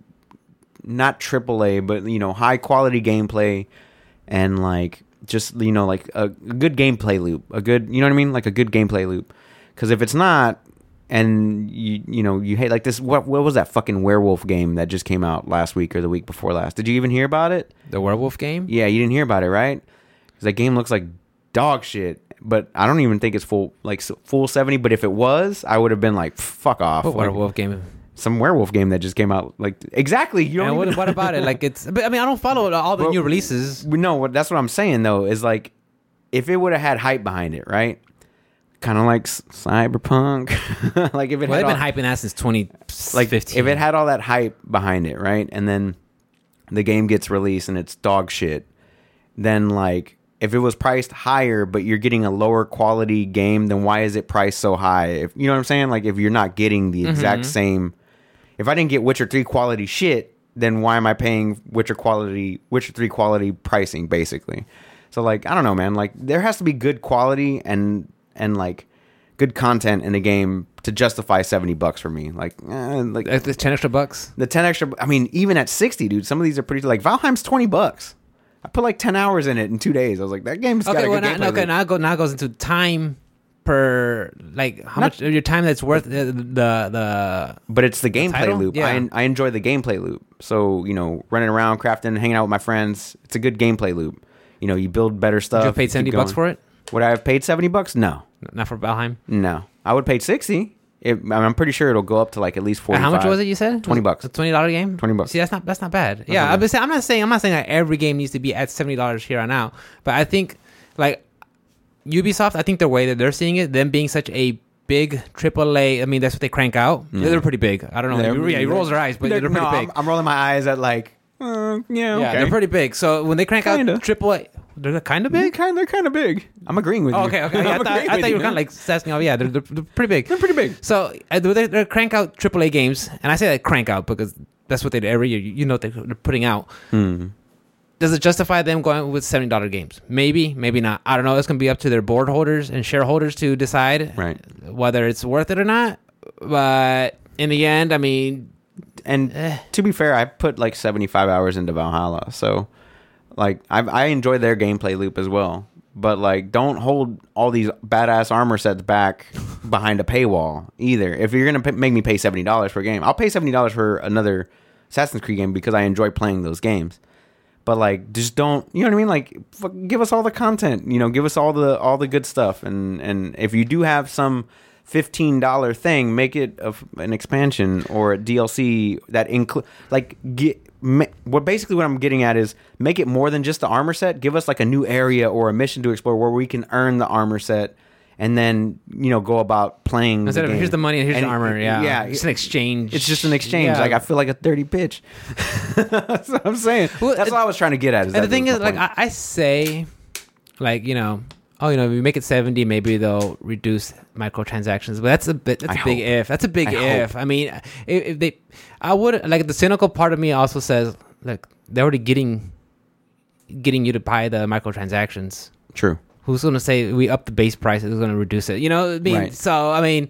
not AAA, but you know, high quality gameplay, and like just you know, like a, a good gameplay loop, a good, you know what I mean, like a good gameplay loop. Because if it's not, and you you know you hate like this, what what was that fucking werewolf game that just came out last week or the week before last? Did you even hear about it? The werewolf game. Yeah, you didn't hear about it, right? Because that game looks like dog shit. But I don't even think it's full like full seventy. But if it was, I would have been like, fuck off. What Like, werewolf game? some werewolf game that just came out. Like exactly. You. And what, what about it? Like it's. But I mean, I don't follow all the Well, new releases. no, what that's what I'm saying though is like, if it would have had hype behind it, right? Kind of like cyberpunk. [laughs] like if it Well, had they've been all- hyping that since 2015. like if it had all that hype behind it, right? And then the game gets released and it's dog shit, then like if it was priced higher but you're getting a lower quality game, then why is it priced so high? If you know what I'm saying? Like if you're not getting the mm-hmm. exact same if I didn't get Witcher 3 quality shit, then why am I paying Witcher quality Witcher 3 quality pricing basically? So like I don't know, man. Like there has to be good quality and and like good content in the game to justify 70 bucks for me. Like eh, like Uh, the 10 extra bucks. the 10 extra I mean even at 60, dude, some of these are pretty like Valheim's 20 bucks. I put like 10 hours in it in 2 days. I was like that game's got Okay, a well, good now, gameplay okay, loop. now go now goes into time per like how much of your time that's worth the the, the but it's the gameplay title? loop. Yeah. I, I enjoy the gameplay loop. So, you know, running around, crafting, hanging out with my friends, it's a good gameplay loop. You know, you build better stuff. You paid keep 70 bucks going. for it? Would I have paid 70 bucks? No. Not for Valheim. No. I would pay sixty. It, I mean, I'm pretty sure it'll go up to like at least forty. How much was it? You said 20 bucks. A twenty dollar game. 20 bucks. See, that's not that's not bad. Yeah, not I'm, saying, I'm not saying I'm not saying that every game needs to be at seventy dollars here on now, but I think like Ubisoft, I think the way that they're seeing it, them being such a big AAA, I mean that's what they crank out. They're pretty big. I don't know. They're- yeah, he rolls their eyes, but they're, pretty no, big. I'm, I'm rolling my eyes at like, uh, yeah, yeah, okay. they're pretty big. So when they crank Kinda. out AAA, they're kind of They're big. kind, they're kind of big. I'm agreeing with Oh, you. okay, okay. [laughs] Yeah, I I'm thought, agreeing I with thought you were kind of like sassing off. Yeah, they're, they're, they're pretty big. They're pretty big. So uh, they they crank out AAA games, and I say that crank out because that's what they do every year. You you know what they're they're putting out. Hmm. Does it justify them going with seventy dollar games? Maybe, maybe not. I don't know. It's gonna be up to their board holders and shareholders to decide Right. whether it's worth it or not. But in the end, I mean, And Eh. to be fair, I put like 75 hours into Valhalla, so like I I enjoy their gameplay loop as well. But like, don't hold all these badass armor sets back [laughs] behind a paywall either. If you're gonna pay, make me pay seventy dollars for a game, I'll pay seventy dollars for another Assassin's Creed game because I enjoy playing those games. But like, just don't, you know what I mean? Like, give us all the content. You know, give us all the all the good stuff. And and if you do have some fifteen dollar thing, make it a, an expansion or a DLC that include like get. ma- What basically what I'm getting at is make it more than just the armor set. Give us like a new area or a mission to explore where we can earn the armor set, and then you know go about playing. instead of here's the money and here's the And- armor, yeah, yeah, it's an exchange. it's just an exchange. Yeah. Like I feel like a dirty bitch. [laughs] That's what I'm saying. Well, That's and- what I was trying to get at. Is and the thing is, like. I, I say, like, you know, oh, you know, if we make it 70, maybe they'll reduce microtransactions. But that's a bit, that's a I big hope. if. That's a big I if. I mean, if, if they, I would, like, the cynical part of me also says, like, they're already getting, getting you to buy the microtransactions. True. Who's going to say we up the base price? Who's going to reduce it? You know, I mean, Right. so, I mean,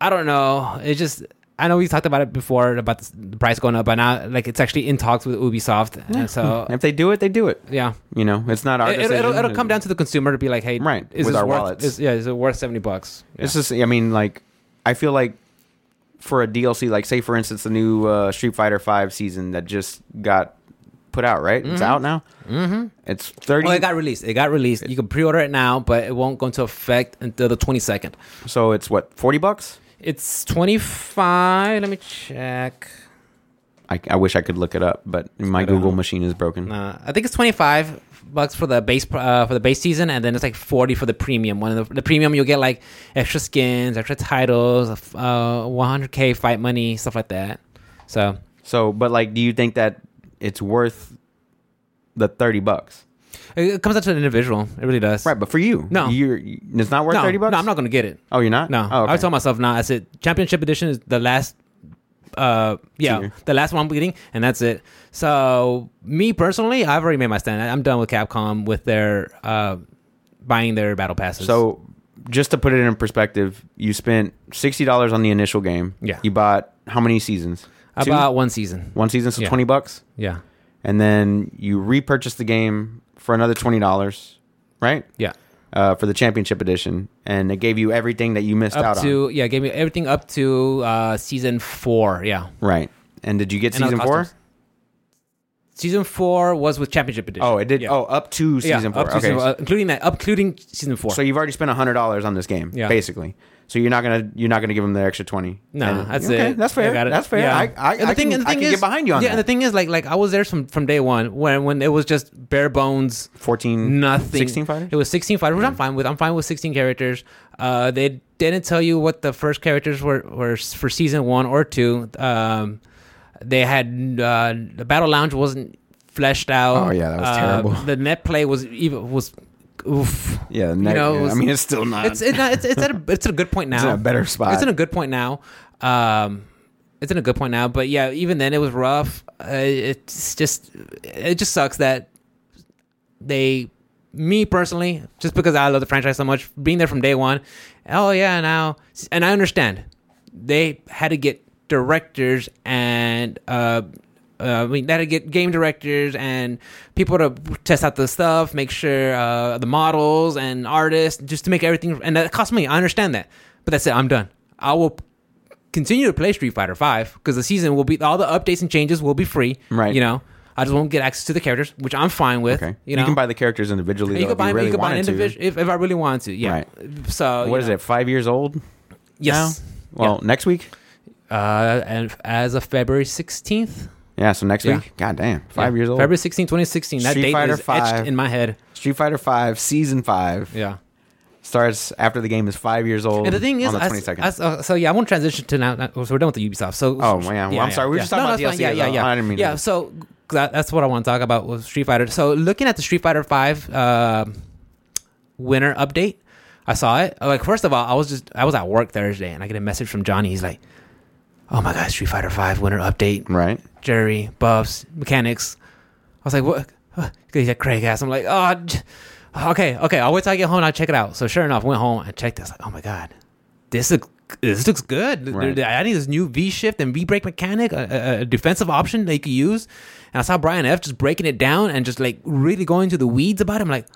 I don't know. It just, I know we talked about it before about the, price going up, but now, like, it's actually in talks with Ubisoft. And so, If they do it, they do it. yeah. You know, it's not our It, decision. will it'll come down to the consumer to be like, hey, Right, Is with our worth? wallets. Is, yeah, is it worth seventy bucks? Yeah. It's just, I mean, like, I feel like for a DLC, like, say, for instance, the new uh, Street Fighter Five season that just got put out, right? It's out now. Mm-hmm. It's thirty. well, it got released. It got released. You can pre-order it now, but it won't go into effect until the twenty second. so it's what forty bucks. It's twenty five. Let me check. I, I wish I could look it up, but my Google know. machine is broken. Uh, I think it's twenty five bucks for the base uh, for the base season, and then it's like forty for the premium. One of the, the premium, you'll get like extra skins, extra titles, uh, one hundred k fight money, stuff like that. So So, but like, do you think that it's worth the thirty bucks? It, comes out to the individual. It really does. Right, but for you, No. you're it's not worth no, thirty bucks. no, I'm not going to get it. Oh, you're not. No, Oh, okay. I told myself not. I said championship edition is the last. Uh, yeah, the last one I'm getting, and that's it. So me personally, I've already made my stand. I'm done with Capcom with their uh, buying their battle passes. So, just to put it in perspective, you spent sixty dollars on the initial game. Yeah. You bought how many seasons? Two? about one season. one season, so Yeah. twenty bucks, Yeah, and then you repurchased the game for another twenty dollars, right? yeah. Uh, for the championship edition, and it gave you everything that you missed out Up to yeah, gave me everything up to uh, season four. Yeah. Right. And did you get And season four? Season four was with championship edition. Oh, it did. Yeah. Oh, up to Yeah, season up four. to okay. season, uh, including that, up, including season four. So you've already spent hundred dollars on this game, Yeah. basically. So you're not gonna you're not gonna give them the extra twenty. No, And- that's okay, it. That's fair. I got it. That's fair. Yeah. I I, And I can, I can get behind you on yeah, that. and the thing is, like, like I was there from from day one when when it was just bare bones, 14, nothing, 16 fighters? It was sixteen fighters, which I'm fine with. I'm fine with sixteen characters. Uh, they didn't tell you what the first characters were were for season one or two. Um, they had uh, the battle lounge wasn't fleshed out. Oh, yeah, that was Uh, terrible. The net play was even was. Oof. Yeah, the neck, know, was- I mean, it's still not. It's it's, not, it's it's at a it's at a good point now. It's in a better spot. It's in a good point now. Um, it's in a good point now. But yeah, even then it was rough. Uh, it's just it just sucks that they, me personally, just because I love the franchise so much, being there from day one. Oh yeah, now and I understand they had to get directors and. Uh, uh, I mean, to get game directors and people to test out the stuff, make sure uh, the models and artists, just to make everything. And that cost me. I understand that, but that's it. I'm done. I will continue to play Street Fighter Five because the season will be all the updates and changes will be free. Right. You know, I just won't get access to the characters, which I'm fine with. okay. You know, you can buy the characters individually. you could buy, if you really you could buy individual if, if I really wanted to. Yeah. Right. So what is know, it? Five years old? Yes. now? Well, next week. Uh, and as of February 16th. Yeah, so next Yeah. week. God damn, five Yeah. years old. February 16, 2016. That Street date Fighter is V. etched in my head. Street Fighter Five Season Five Yeah. starts after the game is five years old. And the thing is, on the I-. I- so, so yeah, I want to transition to now. So we're done with the Ubisoft. So Oh, yeah. Well, I'm sorry. We were just talking about that's. DLC Yeah, yeah, yeah. I didn't mean yeah. So that, that's what I want to talk about with Street Fighter. So looking at the Street Fighter Five uh, winter update, I saw it. Like first of all, I was just I was at work Thursday, and I get a message from Johnny. He's like, "Oh my god, Street Fighter Five winter update." right. Jerry, buffs, mechanics. I was like, what? He's like, Craig ass. I'm like, oh, j- okay, okay. I'll wait till I get home and I'll check it out. So sure enough, went home and checked this. Like, oh my god, this looks this looks good. Right. I need this new V shift and V break mechanic, a, a- a defensive option that you could use. And I saw Brian F just breaking it down and just like really going to the weeds about it. I'm like,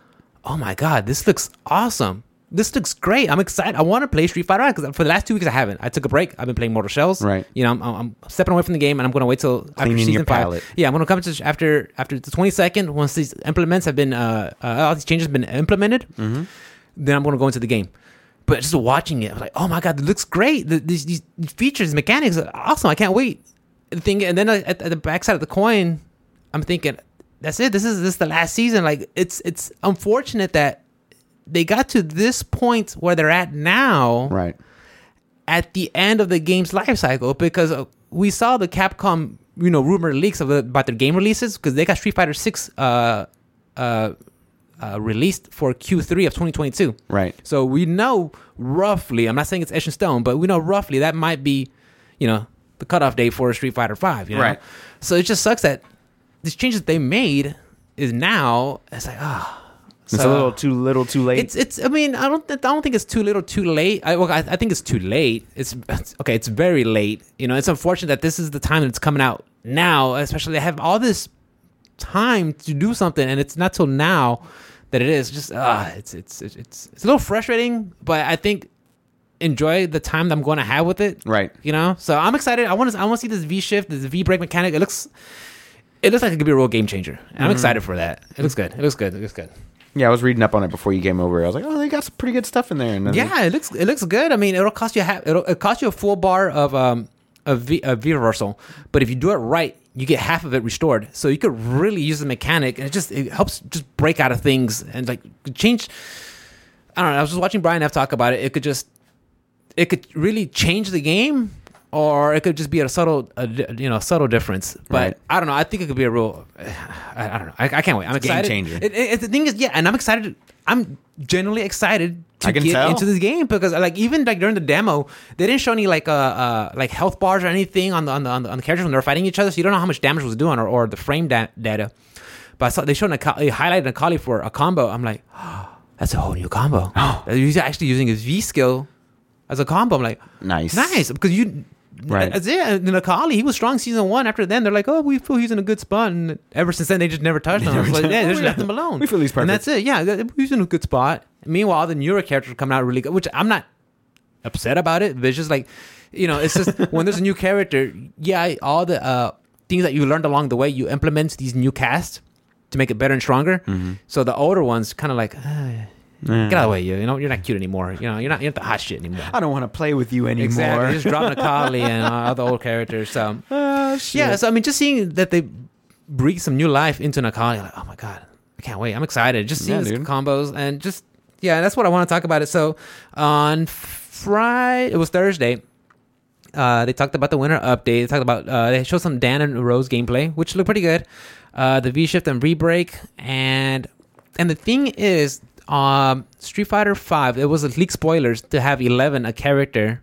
oh my god, this looks awesome. This looks great. I'm excited. I want to play Street Fighter because for the last two weeks I haven't. I took a break. I've been playing Mortal Shells. Right. You know, I'm, I'm stepping away from the game and I'm going to wait till after season five. Yeah, I'm gonna come to after after the 22nd once these implements have been uh, uh all these changes have been implemented. Mm-hmm. Then I'm gonna go into the game. But just watching it, I'm like, oh my god, it looks great. The, these, these these features, mechanics, are awesome. I can't wait. The thing, and then at, at the backside of the coin, I'm thinking, that's it. This is this is the last season. Like it's it's unfortunate that they got to this point where they're at now Right. at the end of the game's life cycle because uh, we saw the Capcom, you know, rumor leaks of, about their game releases because they got Street Fighter Six uh, uh, uh, released for Q3 of 2022. Right. So we know roughly. I'm not saying it's etched in stone, but we know roughly that might be, you know, the cutoff date for Street Fighter Five. You know? Right. So it just sucks that these changes they made is now. It's like ah. It's So- a little too little, too late. it's it's. I mean, I don't. th- I don't think it's too little, too late. I, well, I, I think it's too late. It's, it's okay. It's very late. You know, it's unfortunate that this is the time that it's coming out now. Especially I have all this time to do something, and it's not till now that it is. Just ah, it's it's it's it's it's a little frustrating. But I think enjoy the time that I'm going to have with it. right. You know, so I'm excited. I want to. I want to see this V shift, this V break mechanic. It looks. It looks like it could be a real game changer. And Mm-hmm. I'm excited for that. It looks good. It looks good. It looks good. Yeah, I was reading up on it before you came over. I was like, oh, they got some pretty good stuff in there. And Yeah, it looks it looks good. I mean, it'll cost you a half. It'll, it'll cost you a full bar of um of V, of reversal, but if you do it right, you get half of it restored. So you could really use the mechanic, and it just it helps just break out of things and like change. I don't know. I was just watching Brian F talk about it. It could just it could really change the game. Or it could just be a subtle, a, you know, subtle difference. But Right. I don't know. I think it could be a real. [sighs] I, I don't know. I, I can't wait. I'm a game excited. changer. It, it, the thing is, yeah, and I'm excited. I'm genuinely excited to get tell. into this game because like even like during the demo they didn't show any like uh, uh like health bars or anything on the on the on the, on the characters when they're fighting each other so you don't know how much damage was doing or, or the frame da- data but I saw they showed a they highlighted Necalli for a combo I'm like [gasps] that's a whole new combo [gasps] he's actually using his V skill as a combo I'm like Nice. nice because you Right. That's it. And Necalli, he was strong season one. After then, they're like, "Oh, we feel he's in a good spot." And ever since then, they just never touched him. never like, yeah, they Oh, just left him alone. We feel he's And that's it. Yeah, he's in a good spot. Meanwhile, the newer characters are coming out really good, which I'm not upset about it. But it's just like, you know, it's just when there's a new character, yeah, all the uh, things that you learned along the way, you implement these new casts to make it better and stronger. Mm-hmm. So the older ones kind of like, get out of the way, you. You know, you're not cute anymore. You know, you're not you're not the hot shit anymore. I don't want to play with you anymore. Exactly. Just [laughs] dropping Necalli and uh, all the old characters. So [laughs] shit. yeah, so I mean, just seeing that they breathe some new life into Necalli, like, oh my god, I can't wait. I'm excited. Just seeing Yeah, combos and just yeah, that's what I want to talk about it. So on Friday, it was Thursday. Uh, they talked about the winter update. They talked about uh, they showed some Dan and Rose gameplay, which looked pretty good. Uh, the V shift and V break, and and the thing is, um, Street Fighter Five. It was a leak spoilers to have Eleven a character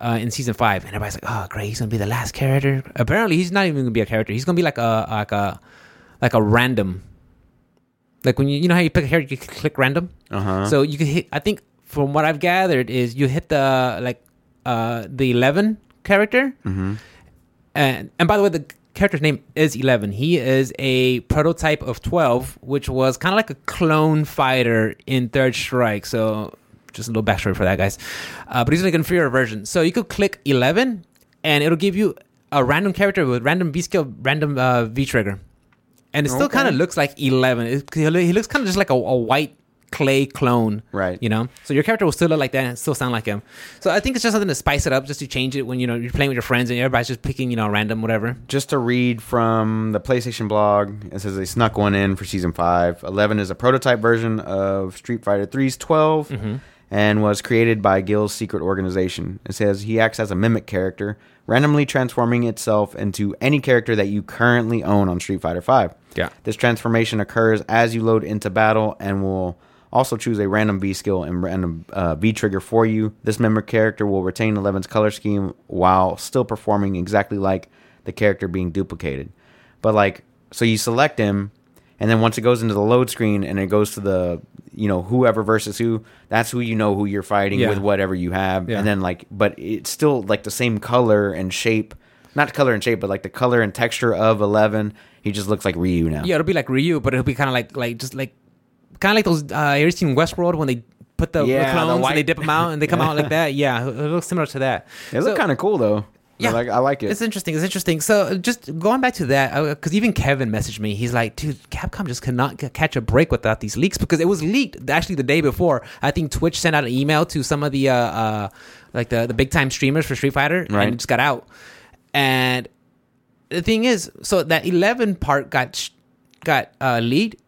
uh, in season five, and everybody's like, "Oh, great, he's gonna be the last character." Apparently, he's not even gonna be a character. He's gonna be like a like a like a random. Like when you you know how you pick a character, you click random. Uh-huh. So you can hit. I think from what I've gathered is you hit the like uh the eleven character, Mm-hmm. and and by the way, the character's name is Eleven. He is a prototype of Twelve, which was kind of like a clone fighter in Third Strike. So just a little backstory for that, guys. Uh, but he's like an inferior version. So you could click Eleven, and it'll give you a random character with random V skill, random uh, V trigger, and it still Okay. kind of looks like Eleven. It, he looks kind of just like a, a white clay clone. Right. You know, so your character will still look like that and still sound like him. So I think it's just something to spice it up, just to change it when you know you're playing with your friends and everybody's just picking you know random whatever. Just to read from the PlayStation blog, it says they snuck one in for season five. Eleven is a prototype version of Street Fighter 3's 12 Mm-hmm. and was created by Gill's secret organization. It says he acts as a mimic character, randomly transforming itself into any character that you currently own on Street Fighter 5. Yeah. This transformation occurs as you load into battle and will also choose a random V skill and random uh, V trigger for you. This member character will retain 11's color scheme while still performing exactly like the character being duplicated. But like, so you select him, and then once it goes into the load screen and it goes to the, you know, whoever versus who, that's who you know who you're fighting Yeah. with whatever you have. Yeah. And then like, but it's still like the same color and shape. Not color and shape, but like the color and texture of Eleven. He just looks like Ryu now. Yeah, it'll be like Ryu, but it'll be kind of like like just like kind of like those. Uh, you ever seen Westworld when they put the, the Yeah, the clones white- and they dip them out and they come out like that? [laughs] Yeah, it looks similar to that. It looks kind of cool though. Yeah. I like, I like it. It's interesting. It's interesting. So just going back to that, because even Kevin messaged me. He's like, "Dude, Capcom just cannot c- catch a break without these leaks because it was leaked actually the day before. I think Twitch sent out an email to some of the uh, uh like the the big time streamers for Street Fighter, Right. and it just got out. And the thing is, so that eleven part got sh- got uh, leaked,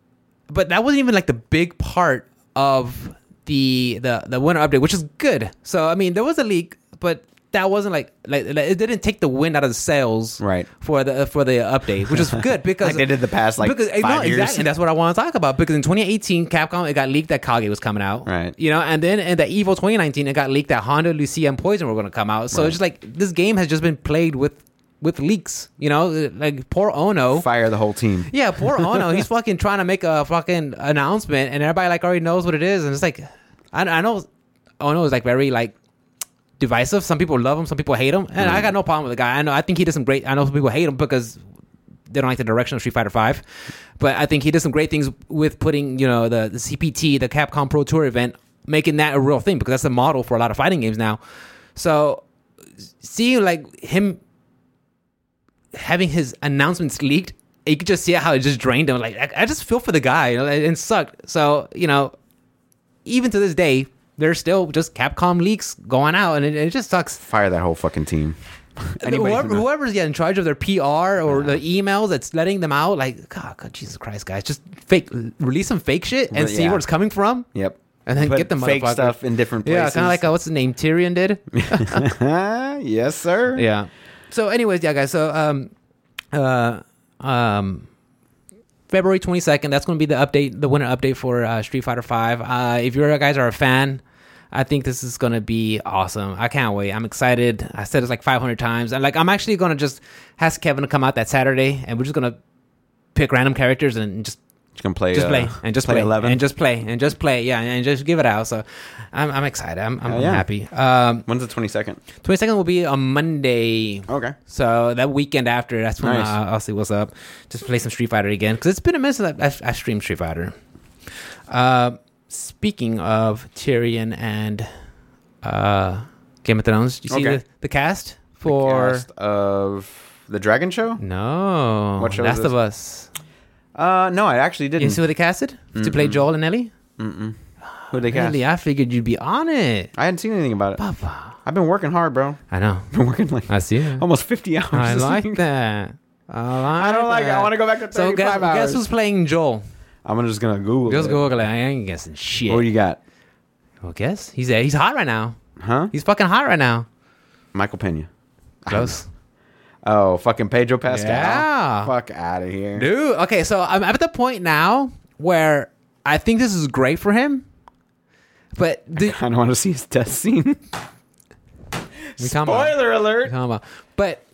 but that wasn't even like the big part of the the the winter update, which is good. So I mean, there was a leak, but that wasn't like like, like, it didn't take the wind out of the sails Right. for the for the update, which is [laughs] good because Like they did the past, like, because, eh, five no, years. exactly, and that's what I want to talk about because in 2018, Capcom it got leaked that Kage was coming out, Right. You know, and then in the Evo 2019, it got leaked that Honda, Lucia, and Poison were going to come out. So it's just like this game has just been played with with leaks, you know, like poor Ono. Fire the whole team. Yeah, poor Ono. He's [laughs] fucking trying to make a fucking announcement, and everybody like already knows what it is, and it's like, I, I know Ono is like very like divisive. Some people love him, some people hate him, and I mm. got no problem with the guy. I know I think he did some great. I know some people hate him because they don't like the direction of Street Fighter Five, but I think he did some great things with putting you know the the CPT, the Capcom Pro Tour event, making that a real thing because that's the model for a lot of fighting games now. So seeing like him having his announcements leaked, you could just see how it just drained him. Like I, I just feel for the guy, you know, and it sucked. So you know, even to this day, there's still just Capcom leaks going out, and it, it just sucks. Fire that whole fucking team. [laughs] Whoever, whoever's yeah, in charge of their PR or the emails that's letting them out, like God, God, Jesus Christ, guys, just fake release some fake shit and see Yeah. where it's coming from, Yep. and then Put get the fake stuff in different places. Yeah, kind of like uh, what's the name Tyrion did. [laughs] yes, sir. Yeah. So, anyways, yeah, guys. So, um, uh, um, February twenty second. That's going to be the update, the winter update for uh, Street Fighter Five. Uh, if you guys are a fan, I think this is going to be awesome. I can't wait. I'm excited. I said it's like 500 times, and like I'm actually going to just ask Kevin to come out that Saturday, and we're just going to pick random characters and just Just gonna play. just uh, play and just play, eleven. and just play and just play. Yeah, and just give it out. So, I'm I'm excited. I'm I'm Hell yeah. happy. Um, When's the twenty second? 22nd will be on Monday. Okay. So that weekend after, that's when Nice. uh, I'll see what's up. Just play some Street Fighter again because it's been a minute since I've, I've, I've streamed Street Fighter. Uh, speaking of Tyrion and uh, Game of Thrones, do you see Okay. the, the cast for the Cast of the Dragon Show. no What show Last of Us? Uh, no, I actually didn't. You see who they casted to play Joel and Ellie? Mm-mm. Who they cast? Really, I figured you'd be on it, I hadn't seen anything about it. Papa. I've been working hard, bro. I know. I've [laughs] been working like I see it. almost fifty hours. I like that. I like. I don't like it. I want to go back to So thirty-five guess, hours. guess who's playing Joel? I'm just gonna Google. Just it. Google it. I ain't guessing shit. What do you got? well, guess he's he's hot right now. Huh? He's fucking hot right now. Michael Pena. Close, Oh, fucking Pedro Pascal. Yeah. Fuck out of here. dude. Okay, so I'm at the point now where I think this is great for him. But the, I don't want to see his death scene. We talking about- Spoiler alert. talking about- but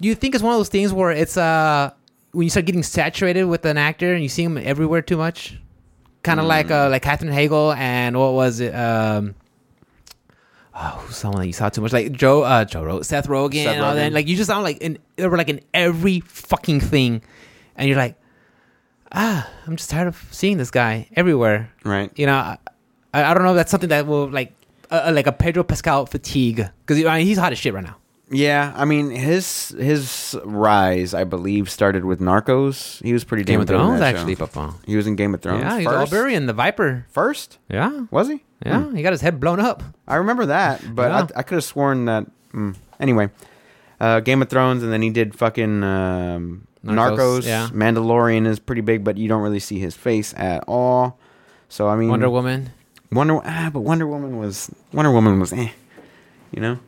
do you think it's one of those things where it's uh when you start getting saturated with an actor and you see him everywhere too much, kind of like uh like Katherine Heigl and what was it um. Oh, who's someone that you saw too much? Like Joe, uh, Joe, Ro- Seth Rogen, Seth and all that. Like you just sound like in, they were like in every fucking thing, and you're like, ah, I'm just tired of seeing this guy everywhere. Right. You know, I, I don't know if that's something that will like, uh, uh, like a Pedro Pascal fatigue because I mean, he's hot as shit right now. Yeah, I mean his his rise, I believe, started with Narcos. He was pretty Game damn of Thrones, actually. Papa. He was in Game of Thrones. Yeah, he's. Oberyn, the Viper. First, Yeah, was he? Yeah, he got his head blown up. I remember that, but Yeah. I, I could have sworn that. Mm. Anyway, uh, Game of Thrones, and then he did fucking um, Narcos, Narcos. yeah. Mandalorian is pretty big, but you don't really see his face at all. So I mean, Wonder Woman. Wonder, ah, but Wonder Woman was Wonder Woman was eh, you know.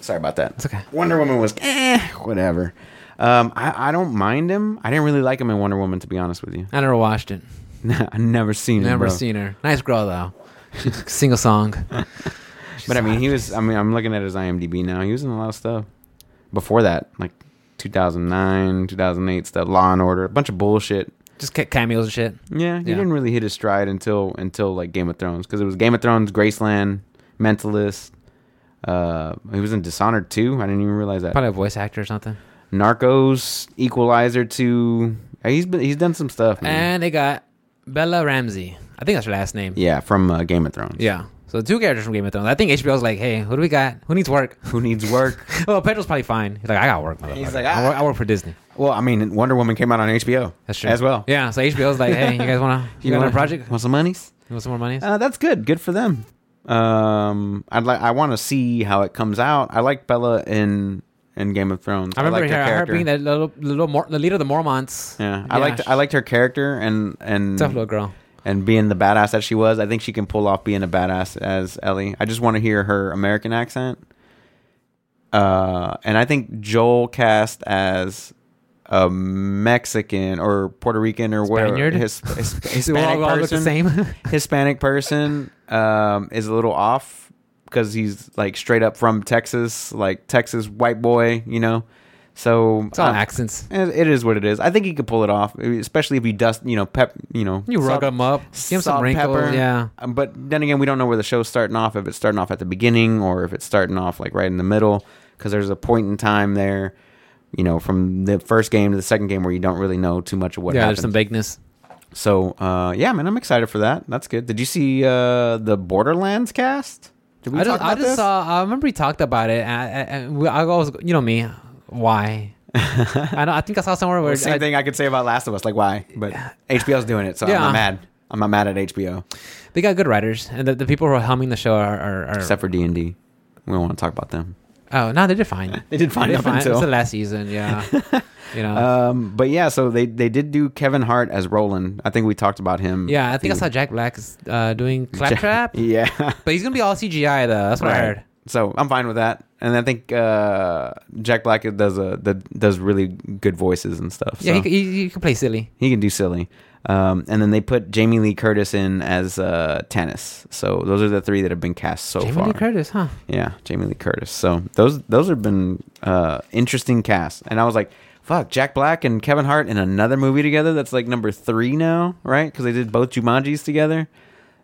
Sorry about that. It's okay. Wonder Woman was eh, whatever. Um, I, I don't mind him. I didn't really like him in Wonder Woman, to be honest with you. I never watched it. [laughs] I never seen him. Never bro. seen her. Nice girl though. [laughs] Sing a song. [laughs] But I mean, he was. I mean, I'm looking at his IMDb now. He was in a lot of stuff before that, like 2009, 2008 stuff, Law and Order, a bunch of bullshit. just cameos and shit. Yeah, he Yeah. didn't really hit his stride until until like Game of Thrones because it was Game of Thrones, Graceland, Mentalist. Uh, he was in Dishonored too. I didn't even realize that. Probably a voice actor or something. Narcos, Equalizer two. He's been he's done some stuff. Man. And they got Bella Ramsey. I think that's her last name. yeah, from uh, Game of Thrones. Yeah. So two characters from Game of Thrones. I think HBO's like, hey, who do we got? Who needs work? Who needs work? [laughs] well, Pedro's probably fine. He's like, I got work. He's like, I, work, "Ah." I work for Disney. well, I mean, Wonder Woman came out on HBO. That's true as well. Yeah. So HBO's like, hey, you guys want to? [laughs] You got want a project? Want some monies? You want some more money? Uh, that's good. Good for them. Um, I'd like. I want to see how it comes out. I like Bella in in Game of Thrones. I remember liked her, her being the little, little more, the leader of the Mormonts. Yeah, I liked. I liked her character and and Tough little girl. and being the badass that she was. I think she can pull off being a badass as Ellie. I just want to hear her American accent. Uh, and I think Joel cast as a Mexican or Puerto Rican or where Spaniard? his, his We [laughs] all, Hispanic all look the person same. [laughs] Hispanic person um, is a little off because he's like straight up from Texas, like Texas white boy, you know. So it's all um, accents. it is what it is. I think he could pull it off, especially if he dust, you know, pep, you know, You rug salt- them up, give him some wrinkles. pepper. Yeah. Um, but then again, we don't know where the show's starting off. If it's starting off at the beginning or if it's starting off like right in the middle, because there's a point in time there, you know, from the first game to the second game where you don't really know too much of what yeah, happens. there's some vagueness. So uh, yeah, man, I'm excited for that. That's good. Did you see uh, the Borderlands cast? I just, I just saw. I remember we talked about it, and I, I, I always, you know me, why? [laughs] I know. I think I saw somewhere where Well, same I- thing I could say about Last of Us. Like why? But HBO's doing it, so yeah. I'm not mad. I'm not mad at HBO, they got good writers, and the, the people who are helming the show are. are, are except for D and D. We don't want to talk about them. Oh no, they did fine. [laughs] They did fine They did fine. until. It's the last season. Yeah, [laughs] you know. Um, but yeah, so they they did do Kevin Hart as Roland. I think we talked about him. yeah, I think I saw Jack Black uh, doing Claptrap, [laughs] Yeah, but he's gonna be all CGI though. That's what I heard. So I'm fine with that, and I think uh, Jack Black does a the, does really good voices and stuff. Yeah, so he, he, he can play silly. he can do silly. Um, and then they put Jamie Lee Curtis in as uh, Tannis. So those are the three that have been cast so Jamie far. Lee Curtis, huh? Yeah, Jamie Lee Curtis. So those those have been uh, interesting casts, and I was like, "Fuck, Jack Black and Kevin Hart in another movie together." That's like number three now, right? Because they did both Jumanjis together,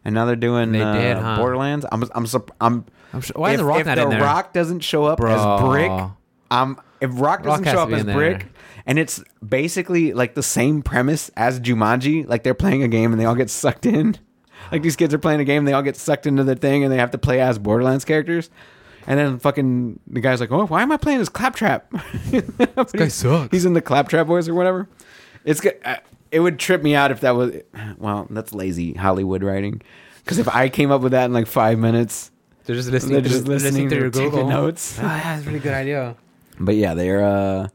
and now they're doing They uh, did, huh? Borderlands. I'm I'm I'm. I'm sure, why is if, the Rock if not the? Rock doesn't show up Bro. as Brick, um, if Rock Rock doesn't has show up as in there. Brick, and it's basically like the same premise as Jumanji, like they're playing a game and they all get sucked in. Like these kids are playing a game, they all get sucked into the thing, and they have to play as Borderlands characters. And then fucking the guy's like, "Oh, why am I playing as Claptrap?" [laughs] this guy sucks. He's in the Claptrap voice or whatever. It's good. uh, It would trip me out if that was. Well, that's lazy Hollywood writing. Because if I came up with that in like five minutes, They're just listening. they're to- just listening, to your to Google notes. [laughs] Ah, that's a really good idea. But yeah, they're uh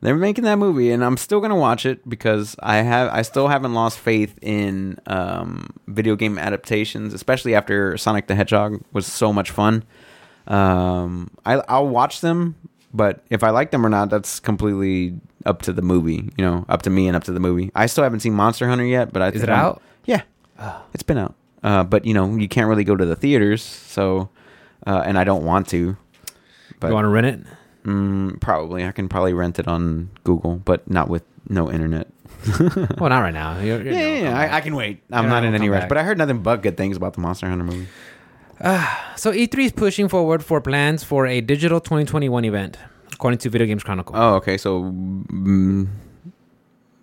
they're making that movie and I'm still gonna watch it because I have I still haven't lost faith in um video game adaptations, especially after Sonic the Hedgehog was so much fun. Um I I'll watch them, but if I like them or not, that's completely up to the movie, you know, up to me and up to the movie. I still haven't seen Monster Hunter yet, but I Is it I'm- out? Yeah. It's been out. Uh but you know, you can't really go to the theaters, so uh and I don't want to. But you want to rent it? Mm, probably. I can probably rent it on Google, but not with no internet. [laughs] Well, not right now. You're, you're Yeah, yeah, yeah. I. I can wait. I'm Yeah, not in any rush. back. But I heard nothing but good things about the Monster Hunter movie. [sighs] So E3 is pushing forward for plans for a digital 2021 event, according to Video Games Chronicle. Oh, okay. So, mm,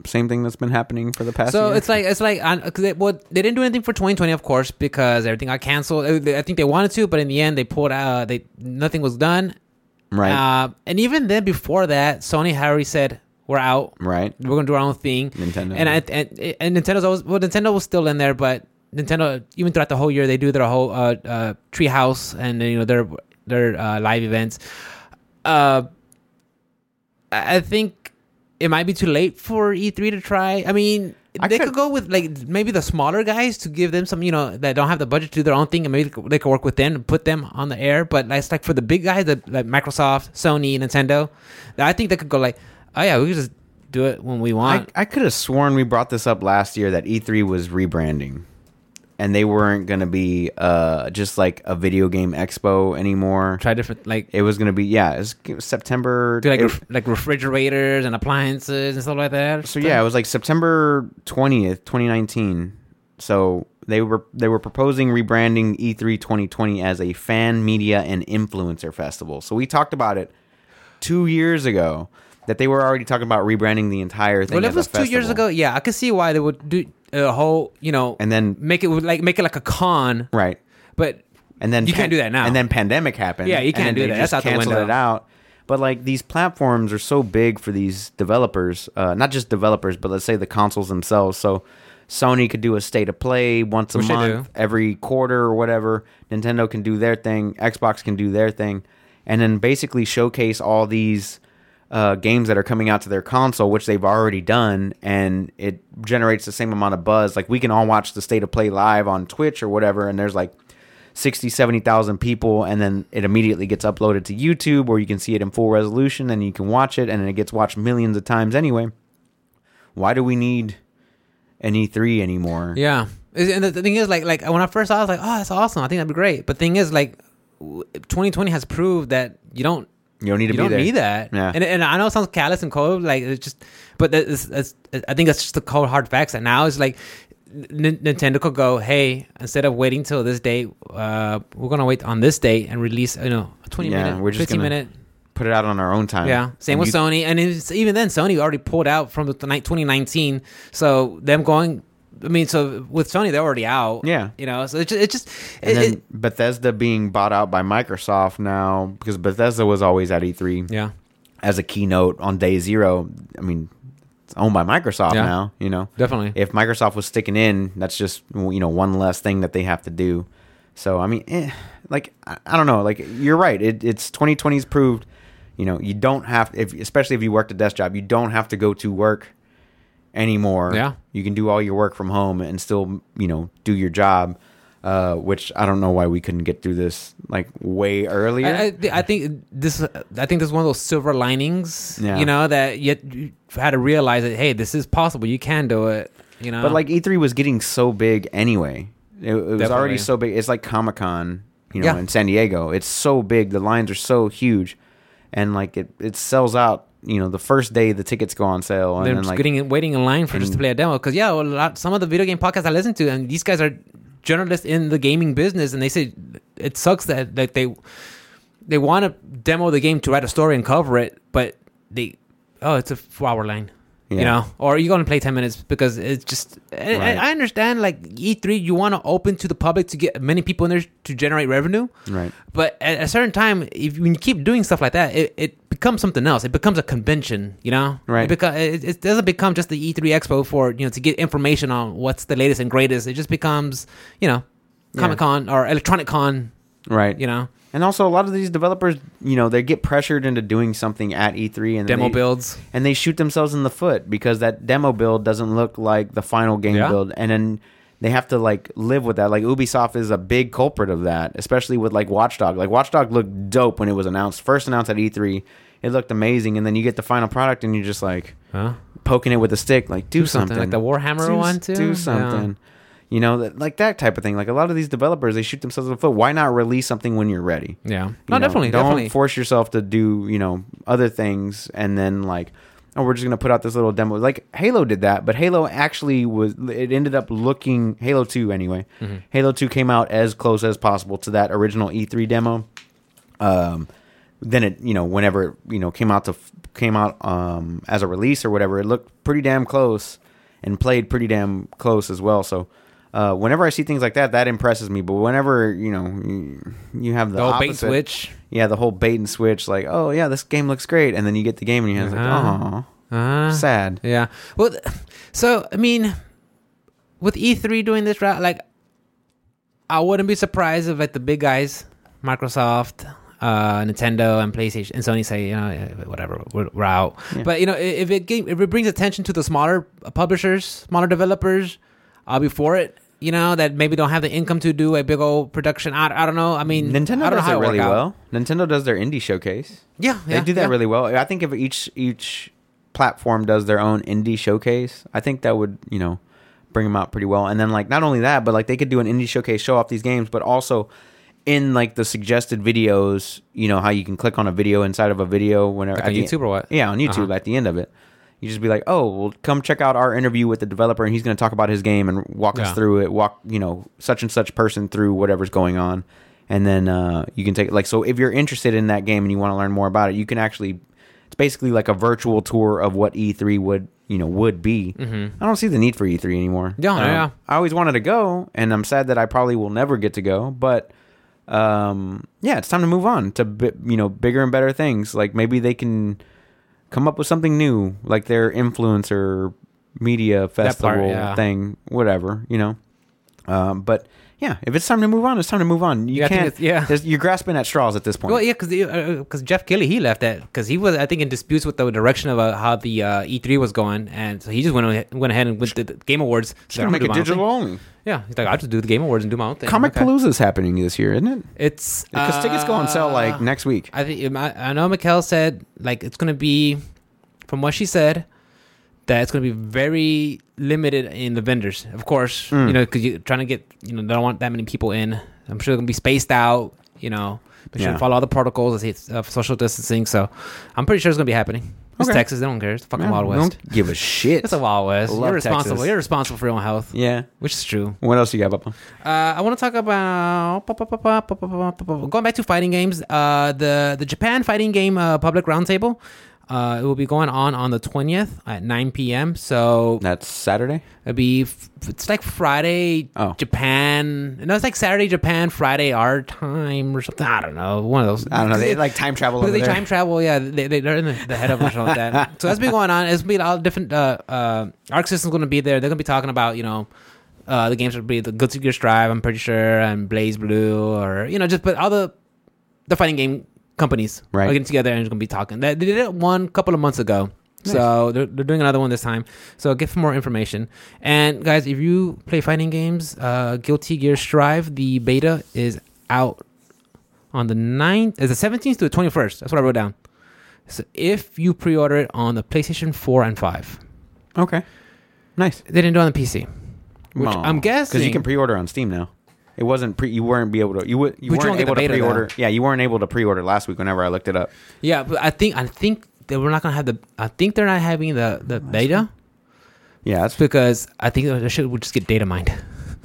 same thing that's been happening for the past. so year? it's like it's like cause they, well, they didn't do anything for 2020, of course, because everything got canceled. Uh, I think they wanted to, but in the end, they pulled out. They nothing was done, Right. Uh, and even then, before that, Sony had already said we're out. Right. We're gonna do our own thing. Nintendo. And I, and, and Nintendo's always well. Nintendo was still in there, but Nintendo even throughout the whole year they do their whole uh, uh, treehouse and you know their their uh, live events. Uh, I I think it might be too late for E3 to try. I mean, I they could- could go with like maybe the smaller guys to give them some, you know, that don't have the budget to do their own thing, and maybe they could work with them and put them on the air. But it's like for the big guys, the, like Microsoft, Sony, Nintendo, I think they could go like, oh yeah, we could just do it when we I, want. I could have sworn we brought this up last year that E3 was rebranding. And they weren't going to be uh, just like a video game expo anymore. Try different like It was going to be, yeah, it was September. do like it- ref- like refrigerators and appliances and stuff like that. So yeah, it was like September twentieth, twenty nineteen. So they were they were proposing rebranding E E3 2020 as a fan media and influencer festival. So we talked about it two years ago that they were already talking about rebranding the entire thing. Well, if it was two years ago, yeah, I could see why they would do a whole, you know, and then make it like make it like a con, right, but and then You can't do that now. And then pandemic happened. Yeah, you can't do that. That's out the canceled window. it out. But like these platforms are so big for these developers, uh, not just developers, but let's say the consoles themselves. So Sony could do a state of play once a Which month, every quarter or whatever. Nintendo can do their thing. Xbox can do their thing, and then basically showcase all these uh, games that are coming out to their console, which they've already done, and it generates the same amount of buzz. Like we can all watch the state of play live on Twitch or whatever, and there's like 60, 70,000 people, and then it immediately gets uploaded to YouTube where you can see it in full resolution and you can watch it, and it gets watched millions of times anyway. Why do we need an E3 anymore? yeah. And the, thing is, like, like when I first saw, it, I was like, oh, that's awesome. I think that'd be great. But the thing is, like, 2020 has proved that you don't You don't need to you be don't there. need that. Yeah. And, and I know it sounds callous and cold, like it's just, but it's, it's, I think that's just the cold hard facts. And now it's like N- Nintendo could go, hey, instead of waiting till this date, uh, we're gonna wait on this date and release, you know, a 20 Yeah, minute, we're just 15 gonna minute. Put it out on our own time. Yeah, same And with you- Sony, and it's, even then, Sony already pulled out from the night 2019. So them going, I mean, so with Sony, they're already out. Yeah. you know, so it just, it just, And it, then it- Bethesda being bought out by Microsoft now because Bethesda was always at E3 yeah, as a keynote on day zero. I mean, it's owned by Microsoft Yeah. now. You know, definitely. if Microsoft was sticking in, that's just you know one less thing that they have to do. So I mean, eh, like I, I don't know. Like you're right. It, it's 2020's proved. You know, you don't have if especially if you worked a desk job, you don't have to go to work anymore. Yeah. you can do all your work from home and still you know do your job. Uh, which I don't know why we couldn't get through this like way earlier. I, I, I think this. I think this is one of those silver linings. Yeah. You know that yet you had to realize that hey, this is possible. You can do it. You know. But like E3 was getting so big anyway. It, it was Definitely. already so big. It's like Comic Con, you know, Yeah. in San Diego. It's so big. The lines are so huge, and like it, it sells out. You know, the first day the tickets go on sale, and they're then just like getting waiting in line for just to mm. play a demo. Because yeah, well, a lot, some of the video game podcasts I listen to, and these guys are journalists in the gaming business, and they say it sucks that that they they want to demo the game to write a story and cover it, but they oh, it's a four hour line. You know, or you're gonna play ten minutes because it's just. I- Right. I, I understand, like E3, you want to open to the public to get many people in there to generate revenue. right, But at a certain time, if when you keep doing stuff like that, it, it becomes something else. It becomes a convention, you know. Right. It, beco- it, it doesn't become just the E3 Expo for you know to get information on what's the latest and greatest. It just becomes you know Comic Con or Electronic Con, right. you know, And also, a lot of these developers, you know, they get pressured into doing something at E3, and demo they, builds. and they shoot themselves in the foot because that demo build doesn't look like the final game Yeah. build, and then they have to like live with that. Like Ubisoft is a big culprit of that, especially with like Watchdog. Like Watchdog looked dope when it was announced, first announced at E3. It looked amazing, and then you get the final product, and you're just like Huh? poking it with a stick, like do, Do something, like the Warhammer do, one too. Do Yeah. something. You know, that, like that type of thing. Like a lot of these developers, they shoot themselves in the foot. Why not release something when you're ready? Yeah. You No, know, definitely, don't definitely. force yourself to do you know other things and then like oh we're just gonna put out this little demo like halo did that but halo actually was it ended up looking halo 2 anyway Mm-hmm. halo 2 came out as close as possible to that original e3 demo um then it you know whenever it you know came out to came out um as a release or whatever it looked pretty damn close and played pretty damn close as well so uh, whenever I see things like that, that impresses me. But whenever you know you, you have the, The whole bait and switch. yeah, the whole bait and switch, like oh yeah, this game looks great, and then you get the game and you're like Uh-huh. oh Uh, sad. Yeah. Well, so I mean, with E3 doing this route, like, I wouldn't be surprised if like the big guys, Microsoft, uh, Nintendo, and PlayStation and Sony say, you know, eh, whatever, we're, we're out. Yeah. But you know, if it ga- if it brings attention to the smaller publishers, smaller developers, I'll be for it. You know that maybe don't have the income to do a big old production. I, I don't know. I mean, Nintendo I don't know does it really well. Nintendo does their indie showcase. Yeah, They yeah, do that yeah. really well. I think if each each platform does their own indie showcase, I think that would you know bring them out pretty well. And then like not only that, but like they could do an indie showcase, show off these games, but also in like the suggested videos, you know how you can click on a video inside of a video whenever Like on YouTube or what? Yeah, on YouTube Uh-huh. at the end of it. You just be like, oh, well, come check out our interview with the developer, and he's going to talk about his game and walk us through it. Walk, you know, such and such person through whatever's going on, and then uh, you can take like. So if you're interested in that game and you want to learn more about it, you can actually. It's basically like a virtual tour of what E3 would, you know, would be. Mm-hmm. I don't see the need for E3 anymore. Yeah, Um, yeah. I always wanted to go, and I'm sad that I probably will never get to go. But um, yeah, it's time to move on to bi- you know bigger and better things. Like maybe they can come up with something new, like their influencer media festival part, yeah. thing, whatever you know. Um, but yeah, if it's time to move on, it's time to move on. You Yeah, can't. yeah. you're grasping at straws at this point. Well, yeah, because because Geoff Keighley he left that because he was I think in disputes with the direction of uh, how the uh, E3 was going, and so he just went ahead, went ahead and went to the Game Awards. Just gonna make it digital only. Yeah, he's like, I'll just do the Game Awards and do my own thing. Comic. Palooza is happening this year, isn't it? It's Because tickets go on sale like uh, next week. I think I, I know Mikkel said like it's gonna be, from what she said, that it's gonna be very limited in the vendors. Of course, Mm. you know, because you're trying to get you know they don't want that many people in. I'm sure they're gonna be spaced out. You know, make sure Yeah. to follow all the protocols of social distancing. So I'm pretty sure it's gonna be happening. It's Okay. Texas. They don't care. It's the fucking Yeah, Wild West. Don't give a shit. It's a Wild West. Love You're responsible. Texas. You're responsible for your own health, yeah. which is true. What else you got, Papa? Uh, I want to talk about going back to fighting games. Uh, the the Japan fighting game uh, public roundtable. Uh, it will be going on on the twentieth at nine p.m. So That's Saturday. it'll be f- it's like Friday Oh. Japan. No, it's like Saturday Japan, Friday our time or something. I don't know. One of those. I don't know. They like time travel. Over they there. time travel, yeah, they, they, they're in the, the head of or something like that. [laughs] So that's been going on. It's been all different. Uh, uh, Arc System's going to be there. They're going to be talking about, you know, uh, the games will be the Guilty Gear Strive, I'm pretty sure, and BlazBlue, or you know, just but all the the fighting game companies Right. are getting together and just going to be talking. They, they did it one couple of months ago. So they're, they're doing another one this time. So get some more information. And guys, if you play fighting games, uh, Guilty Gear Strive, the beta is out on the 9th, is the 17th to the 21st. That's what I wrote down. So if you pre-order it on the PlayStation 4 and 5, Okay. Nice. they didn't do it on the PC. Which. I'm guessing because you can pre-order on Steam now. It wasn't pre. You weren't be able to. You would. You But weren't won't able to pre-order. though. Yeah, you weren't able to pre-order last week. Whenever I looked it up. Yeah, but I think I think they we're not gonna have the. I think they're not having the the beta Yeah, that's because I think the shit would just get data mined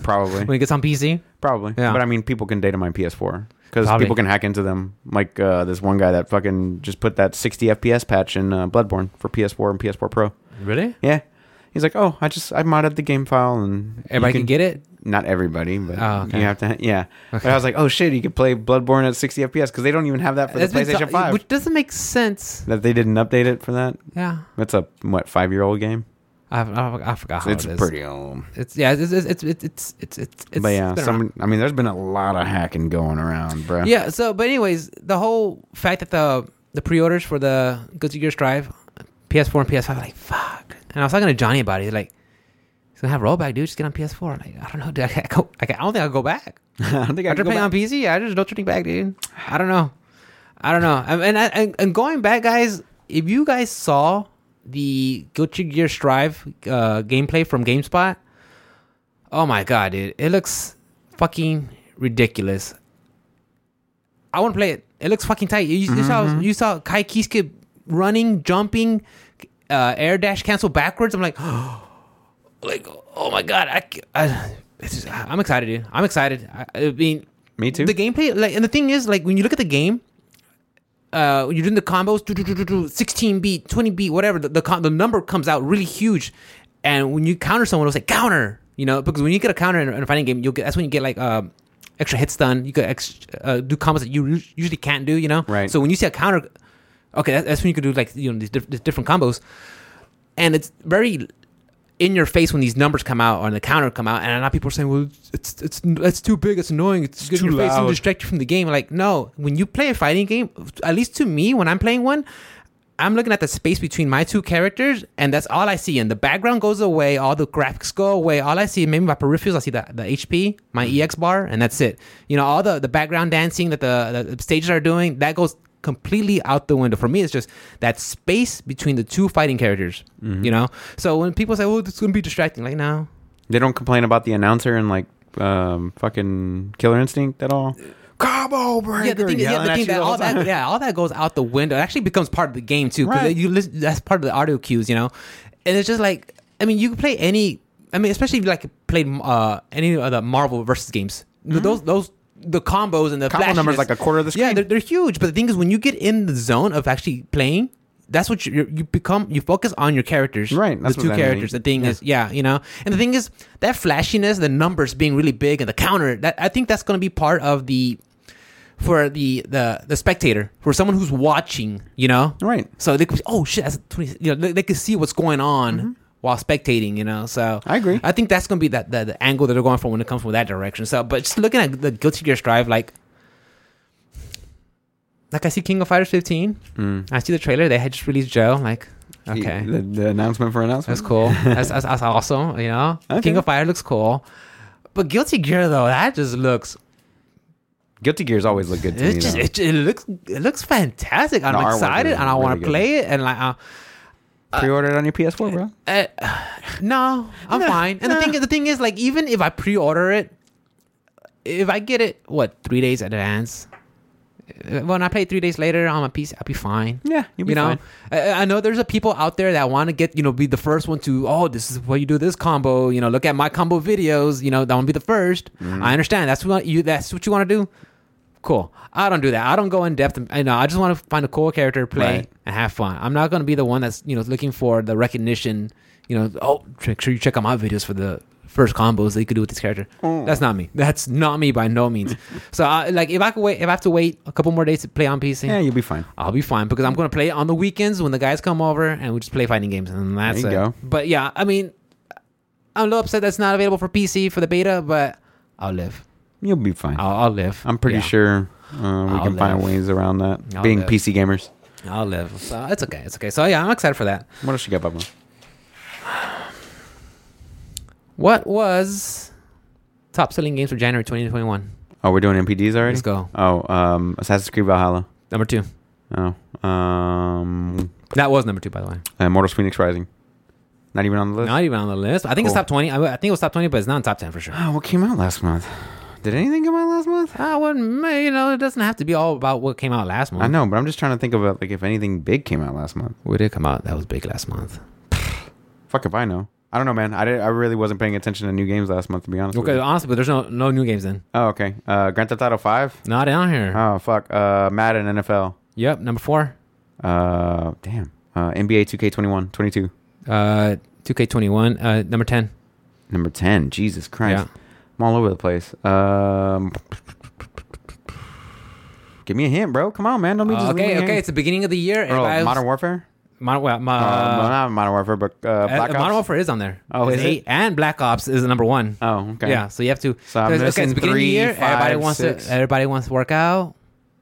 probably [laughs] when it gets on PC. probably. Yeah. But I mean, people can data mine PS4 because people can hack into them. Like uh, this one guy that fucking just put that 60 FPS patch in uh, Bloodborne for PS4 and PS4 Pro. Really? Yeah. He's like, oh, I just I modded the game file and Everybody can, get it. Not everybody, but Oh, okay. you have to. Yeah. But I was like, oh shit, you could play Bloodborne at 60 FPS because they don't even have that for the That's PlayStation so- 5. which doesn't make sense. that they didn't update it for that. Yeah, That's a what five year old game. I I, I forgot how it's it is. pretty old. It's yeah. It's it's it's it's it's it's. it's, it's but yeah, it's some. I mean, there's been a lot of hacking going around, bro. Yeah. So, but anyways, the whole fact that the the pre-orders for the Guilty Gear Strive, PS4 and PS5, like fuck. And I was talking to Johnny about it. He's like, he's gonna have rollback, dude. Just get on PS4. I'm like, I don't know, dude. I, can't go, I, can't- I don't think I'll go back. [laughs] I don't think I After playing back. on PC, I just don't turning back, dude. I don't know. I don't know. And and, and going back, guys, if you guys saw the Guilty Gear Strive uh, gameplay from GameSpot, oh my god, dude, it looks fucking ridiculous. I want to play it. It looks fucking tight. You, you saw you saw Ky Kiske running, jumping, uh, air dash cancel backwards. I'm like, [gasps] like oh my god, I, I it's just, I'm excited, dude. I'm excited. I, I mean, Me too. the gameplay, like, and the thing is, like, when you look at the game, uh, you're doing the combos, do, do, do, do, do, 16 beat, 20 beat, whatever. The the, con- the number comes out really huge, and when you counter someone, it'll say counter, You know, because when you get a counter in, in a fighting game, you'll get that's when you get like um, extra hit stun. You get ex, uh, do combos that you usually can't do. You know, Right. So when you see a counter, okay, that, that's when you can do like you know these, these different combos, and it's very in your face when these numbers come out or the counter come out, and a lot of people are saying, "Well, it's it's it's too big, it's annoying, it's, in too your face, and loud." distract you from the game." Like, no, when you play a fighting game, at least to me, when I'm playing one, I'm looking at the space between my two characters, and that's all I see. And the background goes away, all the graphics go away. All I see, maybe my peripherals, I see the, the HP, my EX bar, and that's it. You know, all the, the background dancing that the, the stages are doing, that goes completely out the window. For me, it's just that space between the two fighting characters. You know? So when people say, oh, it's going to be distracting, like, no. They don't complain about the announcer and like um, fucking Killer Instinct at all. Combo breaker. Yeah, the thing, is, yeah, the thing that all that, yeah, all that goes out the window. It actually becomes part of the game too, because Right. you listen. That's part of the audio cues, you know. And it's just like, I mean, you can play any. I mean, especially if you like played uh, any of the Marvel versus games. Those those the combos and the Mm-hmm. Combo numbers flashiness- like a quarter of the screen. Yeah, they're, they're huge. But the thing is, when you get in the zone of actually playing, that's what you you become. You focus on your characters, Right, that's the two characters. The thing is, yeah, you know. And the thing is, that flashiness, the numbers being really big, and the counter. That I think that's going to be part of the for the the the spectator, for someone who's watching, you know. Right. So they could, oh shit, that's 20, you know, they, they could see what's going on while spectating, you know. So. I agree. I think that's going to be that the, the angle that they're going for when it comes from that direction. So, but just looking at the Guilty Gear Strive, like, like I see King of Fighters 15. Mm. I see the trailer. They had just released Joe. Like, okay, The, the announcement for announcement. that's cool. [laughs] That's, that's, that's awesome. You know, Okay. King of Fire looks cool. But Guilty Gear though, that just looks Guilty Gears always look good to it me. just it, it looks it looks fantastic. I'm excited and I want to play it and like uh, Pre-order it on your PS4, bro. uh, no, I'm [laughs] fine. And the thing the thing is like even if I pre-order it, if I get it what three days in advance, uh, when I play three days later on my PC, I'll be fine. Yeah, you'll be you know, fine. I, I know there's a people out there that want to get you know be the first one to oh this is what you do this combo you know look at my combo videos you know that want to be the 1st Mm-hmm. I understand that's what you that's what you want to do. Cool. I don't do that. I don't go in depth. And, you know, I just want to find a cool character, to play, Right. and have fun. I'm not going to be the one that's you know looking for the recognition. You know, oh, make sure you check out my videos for the first combos that you could do with this character. Oh. That's not me. That's not me by no means. [laughs] so, I, like, if I could wait, if I have to wait a couple more days to play on PC, Yeah, you'll be fine. I'll be fine because I'm going to play on the weekends when the guys come over and we just play fighting games and that's There you it. go. But yeah, I mean, I'm a little upset that's not available for PC for the beta, but I'll live. You'll be fine. I'll, I'll live. I'm pretty Yeah, sure uh, we I'll can find ways around that. I'll Being live. PC gamers. I'll live. So it's okay. It's okay. So yeah, I'm excited for that. What else you got, Bubba? What was top selling games for January 2021? Oh, we're doing MPDs already. Let's go. Oh, um, Assassin's Creed Valhalla. Number two. Oh, um, That was number two, by the way. uh, Mortals Fenyx Rising. Not even on the list. Not even on the list. I think it's top 20. I, I think it was top 20, but it's not in top 10 for sure. Oh, what came out last month? Did anything come out last month? Ah, well, you know, it doesn't have to be all about what came out last month. I know, but I'm just trying to think about like if anything big came out last month. What did come out? That was big last month. [sighs] Fuck if I know. I don't know, man. I, did, I really wasn't paying attention to new games last month, to be honest. Okay, honestly, but there's no no new games then. Oh, okay. Uh, Grand Theft Auto Five. Not down here. Oh, fuck. Uh, Madden NFL. Yep, number four. Uh, damn. Uh, NBA 2K21, 22. Uh, 2K21. Uh, number 10. Number 10. Jesus Christ. Yeah. I'm all over the place. Um, give me a hint, bro. Come on, man. Don't be just me okay, okay. It's the beginning of the year. Everybody was- Modern Warfare. Modern, well, mo- Uh, no, not Modern Warfare, but uh, uh, Black Ops. Modern Warfare is on there. Oh, It's is it? and Black Ops is the number one. Oh, okay. Yeah, so you have to. So I'm missing it's the beginning of the three, year. everybody wants six. to. Everybody wants to work out.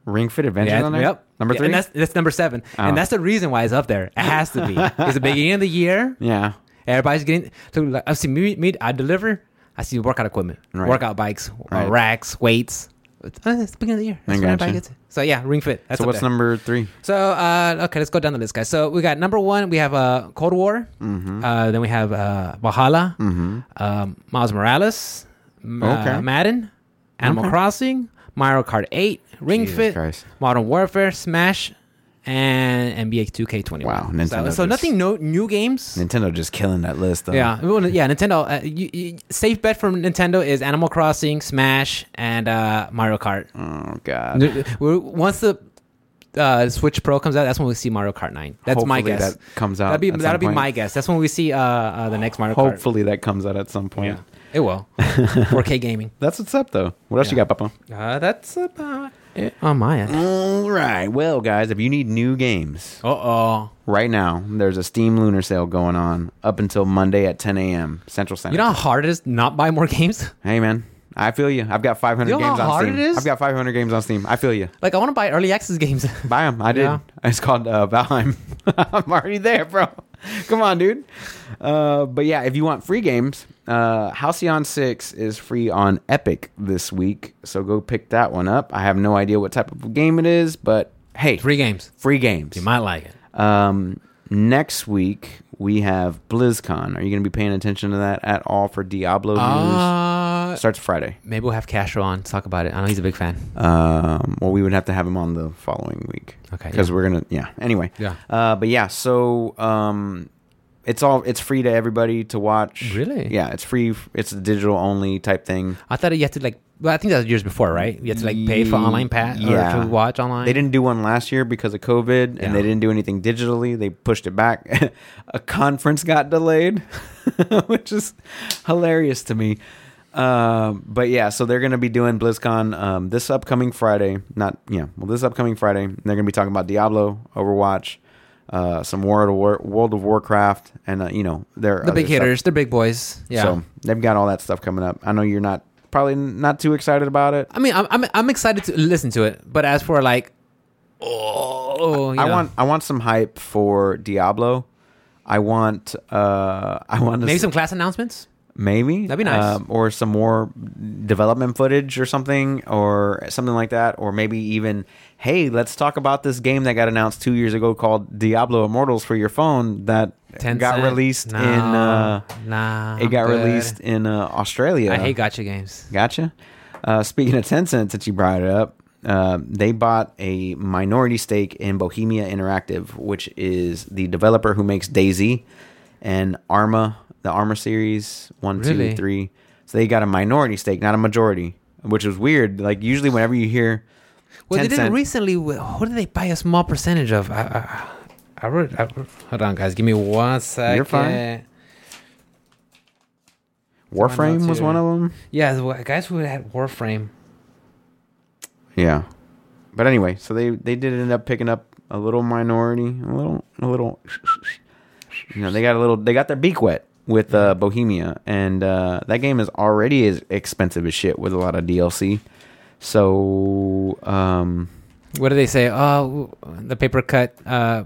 Ring Fit Adventure Yeah, on there. Yep. Number Yeah, three. and that's that's number seven, Oh. and that's the reason why it's up there. It has to be. it's the beginning of the year. [laughs] yeah. Everybody's getting. So like, I see me, me. I deliver. I see workout equipment, Right. workout bikes, uh, Right. racks, weights. It's, uh, it's the beginning of the year. That's I when everybody gotcha. gets it. So yeah, Ring Fit. That's so what's there. number three? So uh, okay, let's go down the list, guys. So we got number one. We have uh, Cold War. Mm-hmm. Uh, then we have uh, Valhalla, Mm-hmm. um, Miles Morales, m- Okay. uh, Madden, Animal Okay. Crossing, Mario Kart 8, Ring Jesus Fit, Christ. Modern Warfare, Smash, and NBA 2K21. Wow, So, Nintendo so just- nothing no new games. Nintendo just killing that list, though. Yeah, well, yeah, Nintendo. Uh, you, you, safe bet from Nintendo is Animal Crossing, Smash, and uh, Mario Kart. Oh God. We're, once the uh, Switch Pro comes out, that's when we see Mario Kart 9. That's my guess. That comes out. That'll be at that'll be point. my guess. That's when we see uh, uh, the next Mario Kart. Hopefully that comes out at some point. It will. [laughs] 4K gaming. That's what's up, though. What else you got, Papa? Uh, that's about it on my end. All right. Well, guys, if you need new games Uh oh. right now, there's a Steam Lunar Sale going on up until Monday at 10 a.m. Central Standard. You know how hard it is not buy more games? [laughs] hey, man, I feel you. I've got 500 You know games how on hard Steam. it is? I've got 500 games on Steam. I feel you. Like, I want to buy early access games. [laughs] Buy them. I did. Yeah. It's called uh, Valheim. [laughs] I'm already there, bro. Come on, dude. Uh, but yeah, if you want free games, uh, Halcyon 6 is free on Epic this week. So go pick that one up. I have no idea what type of game it is, but hey, Free games. free games. You might like it. Um, next week, we have BlizzCon. Are you going to be paying attention to that at all for Diablo news? Uh, Starts Friday. maybe we'll have Castro on to talk about it. I know he's a big fan. Um, well, we would have to have him on the following week. Okay, Because yeah. we're gonna, yeah. Anyway. Yeah. Uh, but yeah, so um, it's all it's free to everybody to watch. Really? Yeah, it's free. It's a digital only type thing. I thought you had to, like, well, I think that was years before, right? You had to, like, pay for online pat yeah. or to watch online. They didn't do one last year because of COVID, Yeah. and they didn't do anything digitally. They pushed it back. [laughs] a conference got delayed, [laughs] which is hilarious to me. Um, but yeah, so they're going to be doing BlizzCon um, this upcoming Friday. Not yeah, well, this upcoming Friday. They're going to be talking about Diablo, Overwatch, uh, some World of War, World of Warcraft, and uh, you know they're The big hitters. They're big boys. Yeah. So they've got all that stuff coming up. I know you're not probably not too excited about it. I mean, I'm, I'm, I'm excited to listen to it. But as for, like, oh, I know. want I want some hype for Diablo. I want uh I want to maybe s- some class announcements. maybe That'd be nice. um, or some more development footage or something or something like that or maybe even hey let's talk about this game that got announced two years ago called Diablo Immortals for your phone that got released No, in uh nah. it I'm got good. released in uh, Australia. I hate gacha games. Gotcha. Uh, speaking of Tencent, since you brought it up, uh, they bought a minority stake in Bohemia Interactive, which is the developer who makes DayZ and Arma, the Arma series one, two, three. So they got a minority stake, not a majority, which is weird. Like usually, whenever you hear Well, they did recently. What did they buy a small percentage of? I, I, I wrote. I, hold on, guys. Give me one second. You're fine. Warframe was one of them. Yeah, the guys who had Warframe. Yeah. But anyway, so they they did end up picking up a little minority, a little a little you know, they got a little they got their beak wet with uh Bohemia and uh that game is already as expensive as shit with a lot of DLC. So um What do they say? Oh, the paper cut, uh,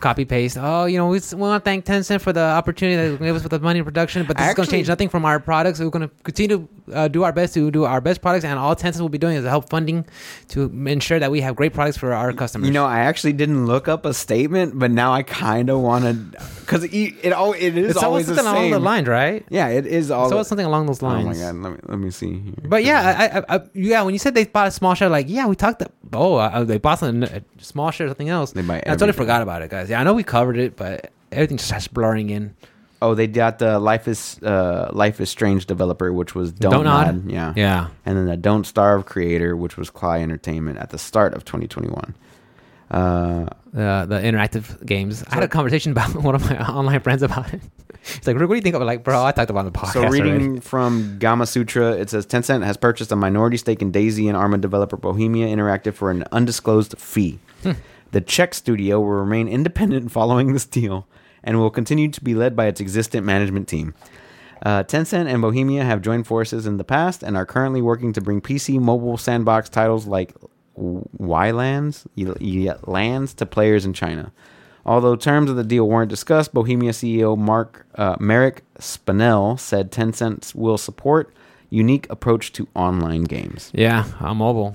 copy paste. Oh, you know, we, we want to thank Tencent for the opportunity that they gave us with the money in production, but this is going to change nothing from our products. We're going to continue to uh, do our best to do our best products, and all Tencent will be doing is help funding to ensure that we have great products for our customers. you know, I actually didn't look up a statement, but now I kind of want to cuz it, it al- it is it's always something along the lines, right? Yeah, it is all It's always something along those lines. Oh my god, let me let me see here. But yeah, I, I, I, yeah. When you said they bought a small share, like yeah, we talked. About oh, uh, they bought some a small share, or something else. They buy I totally forgot about it, guys. Yeah, I know we covered it, but everything just starts blurring in. Oh, they got the Life is uh, Life is Strange developer, which was Don't, Don't Nod? Nod. Yeah, Yeah. and then the Don't Starve creator, which was Klei Entertainment at the start of 2021. Uh, the the interactive games. I had a conversation about [laughs] one of my online friends about it. He's like, "Rick, what do you think of it?" Like, bro, I talked about the podcast. so reading already. from Gamasutra, it says Tencent has purchased a minority stake in DayZ and Arma developer Bohemia Interactive for an undisclosed fee. Hmm. The Czech studio will remain independent [laughs] following this deal and will continue to be led by its existing management team. Uh, Tencent and Bohemia have joined forces in the past and are currently working to bring PC mobile sandbox titles like Y-Lands, Y- Lands to players in China. Although terms of the deal weren't discussed, Bohemia CEO Mark uh, Marek Španěl said Tencent will support unique approach to online games. yeah, on mobile.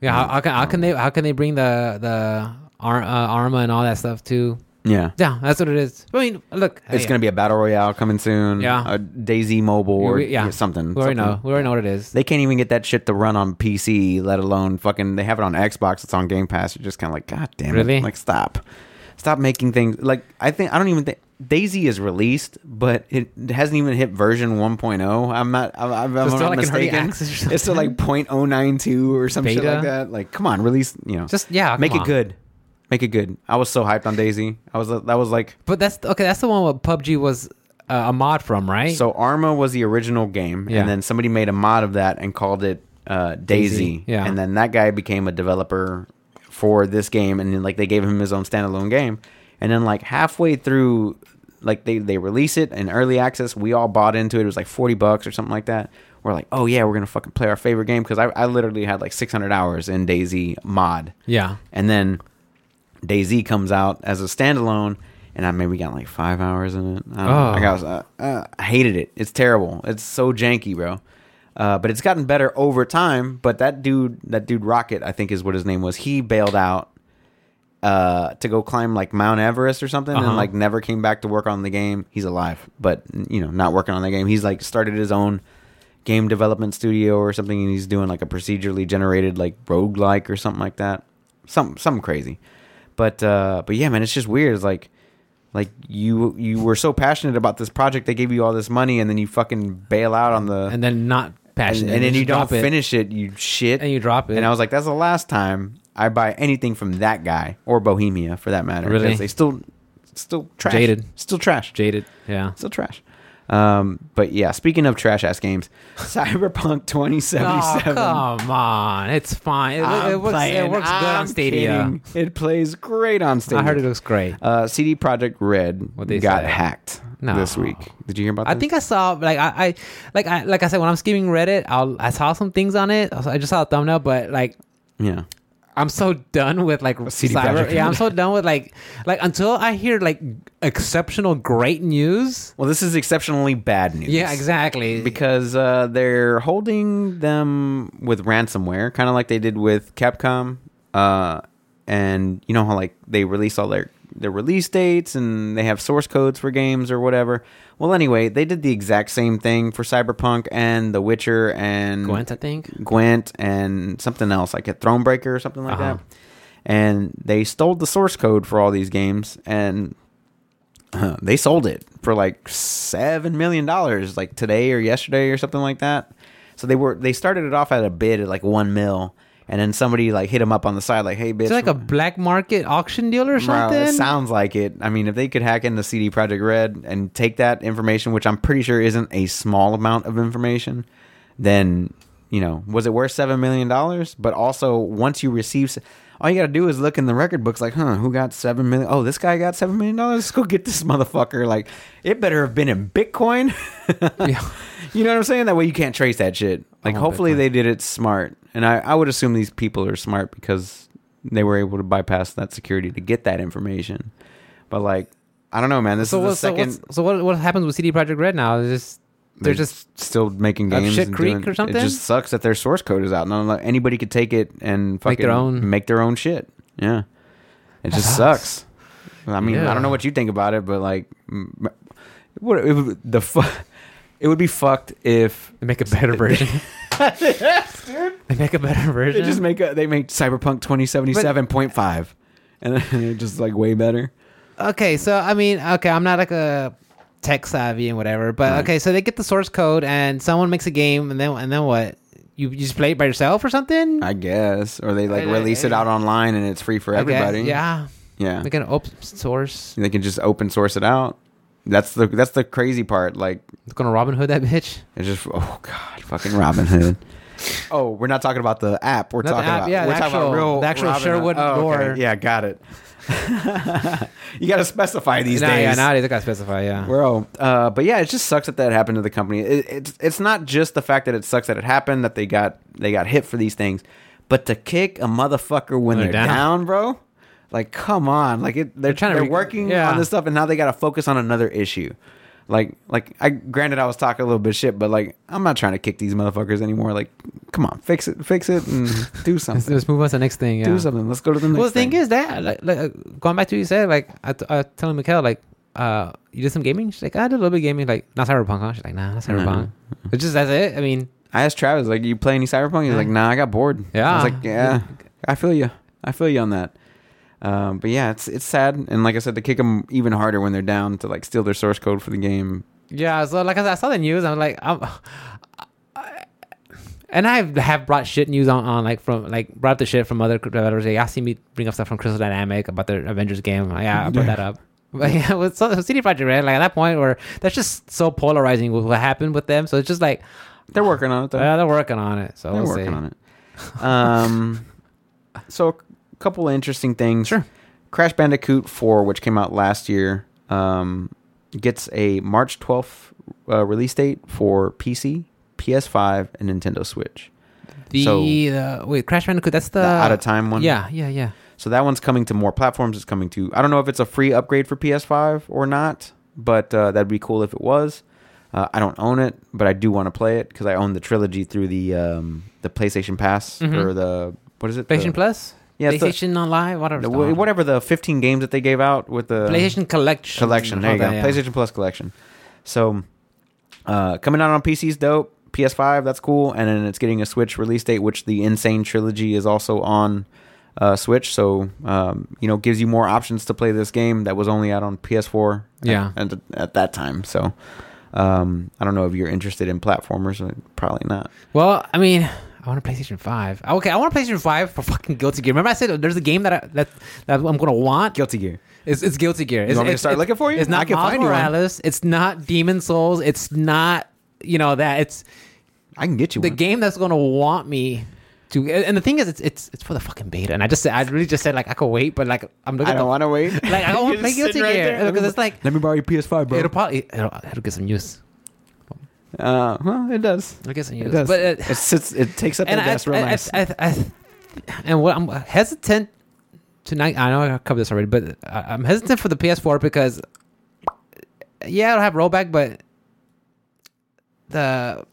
Yeah, how, how can how can they how can they bring the the Ar, uh, Arma and all that stuff too? Yeah. Yeah, that's what it is. I mean, look, It's going to be a battle royale coming soon. Yeah. A DayZ mobile or We- yeah. something. We already something. know. We already know what it is. They can't even get that shit to run on PC, let alone fucking. They have it on Xbox. It's on Game Pass. You're just kind of like, God damn Really? it! Like, stop, stop making things. Like, I think I don't even think DayZ is released, but it hasn't even hit version 1.0. I'm not. I'm, I'm, So it's I'm not like in early mistaken. It's still like 0.092 or some shit like that. Like, come on, release. You know, Just yeah, make come it on. good. Make it good. I was so hyped on DayZ. I was. That was like. But that's okay. That's the one where PUBG was uh, a mod from, right? So Arma was the original game, Yeah. and then somebody made a mod of that and called it uh, DayZ. DayZ, yeah. And then that guy became a developer for this game, and then like they gave him his own standalone game. And then like halfway through, like they they release it in early access. We all bought into it. It was like forty bucks or something like that. We're like, oh yeah, we're gonna fucking play our favorite game because I, I literally had like six hundred hours in DayZ mod. yeah. And then DayZ comes out as a standalone, and I maybe got like five hours in it. I. Oh. I got, uh, uh, I hated it. It's terrible. It's so janky, bro. Uh, but it's gotten better over time. But that dude, that dude Rocket, I think is what his name was. He bailed out uh, to go climb like Mount Everest or something, and Uh-huh. like never came back to work on the game. He's alive, but you know, not working on the game. He's like started his own game development studio or something, and he's doing like a procedurally generated like roguelike or something like that. Some something crazy. But uh, but yeah, man, it's just weird. It's like like you you were so passionate about this project, they gave you all this money, and then you fucking bail out on the And then not and, passionate, and then you just don't it, finish it, you shit, and you drop it. and I was like, that's the last time I buy anything from that guy or Bohemia for that matter. Really? They still, still trash. Jaded. Still trash. jaded. Yeah. Still trash. Um, but yeah, speaking of trash ass games, [laughs] Cyberpunk 2077. Oh, come on. It's fine. It, it works, playing. it works good on I'm Stadia. kidding. It plays great on Stadia. I heard it looks great. Uh, CD Projekt Red What they got say? hacked No. this week. Did you hear about I think I saw like I, I like I like I said when I'm skimming Reddit, I'll I saw some things on it. I just saw a thumbnail, but like yeah. I'm so done with like CD cyber. Yeah, I'm so done with like like until I hear like exceptional great news. Well, this is exceptionally bad news. Yeah, exactly. because uh, they're holding them with ransomware, kind of like they did with Capcom. Uh, and you know how like they release all their their release dates and they have source codes for games or whatever. Well, anyway, they did the exact same thing for Cyberpunk and The Witcher and Gwent, I think. Gwent and something else like a Thronebreaker or something like Uh-huh. that. And they stole the source code for all these games and uh, they sold it for like seven million dollars, like today or yesterday or something like that. So they were they started it off at a bid at like one mil, and then somebody like hit them up on the side like, "Hey, bitch, Is it like a black market auction deal or something? it sounds like it. I mean, if they could hack into CD Projekt Red and take that information, which I'm pretty sure isn't a small amount of information, then you know, was it worth seven million dollars? But also, once you receive, all you got to do is look in the record books, like, huh, who got seven million? Oh, this guy got seven million dollars. Let's [laughs] go get this motherfucker. Like, it better have been in Bitcoin. [laughs] Yeah. You know what I'm saying? That way you can't trace that shit. Like, want hopefully Bitcoin. they did it smart, and I, I would assume these people are smart because they were able to bypass that security to get that information. But like, I don't know, man. This So is the? So, second. what's, so what? What happens with CD Projekt Red now? Is just they're just still making Up games. shit creek doing- or something? It just sucks that their source code is out. No, no, anybody could take it and fucking Make their own- make their own shit. Yeah, it just sucks. sucks. I mean, I don't know what you think about it, but like, what it the fuck? [laughs] It would be fucked if they make a better [laughs] version. they make a better version. [laughs] they just make a they make Cyberpunk twenty seventy seven point five, and then it's just like way better. okay, so I mean, okay, I'm not like a tech savvy and whatever, but Right. okay, so they get the source code and someone makes a game, and then and then what? You, you just play it by yourself or something? I guess, or they like I- release it I- out online and it's free for I guess, everybody. Yeah, yeah. like an open source. They can just open source it out. That's the that's the crazy part. Like It's gonna Robin Hood that bitch. it's just oh god, fucking Robin Hood. [laughs] oh, we're not talking about the app. We're Not talking app, about yeah, we're the talking actual- about real the actual Robin Hood. Sherwood Oh, okay. door. Yeah, got it. [laughs] you got to specify these days. yeah, nowadays I gotta specify. Yeah, Bro, uh, but yeah, it just sucks that that happened to the company. It, it's it's not just the fact that it sucks that it happened that they got they got hit for these things, but to kick a motherfucker when they're they're down. down. bro. Like, come on! Like, it, they're, trying to they're re- working yeah. on this stuff, and now they got to focus on another issue. Like, like I granted I was talking a little bit shit, but like I'm not trying to kick these motherfuckers anymore. Like, come on, fix it, fix it, and [laughs] do something. let's move on to the next thing. Yeah. Do something. Let's go to the next. Well, the thing thing is that, like, like going back to what you said, like, I, t- I telling Mikhail, like, uh, you did some gaming? She's like, I did a little bit of gaming, like, not Cyberpunk, huh? She's like, nah, not Cyberpunk. It's just, that's it. I mean, I asked Travis, like, you play any Cyberpunk? He's Yeah. like, nah, I got bored. Yeah. I was like, yeah, I feel you. I feel you on that. Um, but yeah, it's it's sad, and like I said, to kick them even harder when they're down to like steal their source code for the game. yeah, so, like, I said, I saw the news, I'm like, I'm, I- [sighs] and I have brought shit news on, on like, from, like, brought the shit from other developers. Like, y'all see me bring up stuff from Crystal Dynamic about their Avengers game. Like, yeah, I put that up. [laughs] But yeah, with so- CD Projekt Red, like at that point where that's just so polarizing with what happened with them. So it's just like They're working on it though. uh, they're working on it. So They're we'll working see. on it. Um, [laughs] so couple of interesting things. Sure. Crash Bandicoot 4, which came out last year, um, gets a March 12th uh, release date for PC, PS5, and Nintendo Switch. The So- uh, wait, Crash Bandicoot. That's the, The out of time one. Yeah, yeah, yeah. So that one's coming to more platforms. It's coming to. I don't know if it's a free upgrade for PS5 or not, but uh, that'd be cool if it was. Uh, I don't own it, but I do want to play it because I own the trilogy through the um, the PlayStation Pass Mhm. or the what is it? The- PlayStation Plus. Yeah, it's the- PlayStation Online. Whatever. the- whatever the 15 games that they gave out with the PlayStation Collection. collection. There you All go. yeah. PlayStation Plus collection. So uh, coming out on PC's dope. PS5, that's cool, and then it's getting a Switch release date, which the N. Sane trilogy is also on uh, Switch. So um, you know, gives you more options to play this game that was only out on PS4. Yeah. at, at, at that time. So um, I don't know if you're interested in platformers. Probably not. Well, I mean, I want a PlayStation Five. Oh, okay, I want a PlayStation Five for fucking Guilty Gear. Remember, I said there's a game that I, that that I'm gonna want. Guilty Gear. It's, it's Guilty Gear. It's, want me to start looking for you? It's I not can Miles find you one. It's not Demon Souls. It's not you know that. It's I can get you the one. game that's gonna want me to. And the thing is, it's it's it's for the fucking beta. And I just said, I really just said like I could wait, but like I'm looking. I don't want to wait. Like I [laughs] want to play Guilty Gear because it's like Let me borrow your PS5, bro. it'll probably it'll, it'll get some use. Uh, well, it does. I guess some It does. But uh, it sits. It takes up the desk real I, nice. I, I, and what I'm hesitant tonight. I know I covered this already, but I'm hesitant for the PS4 because yeah, it'll have rollback, but the,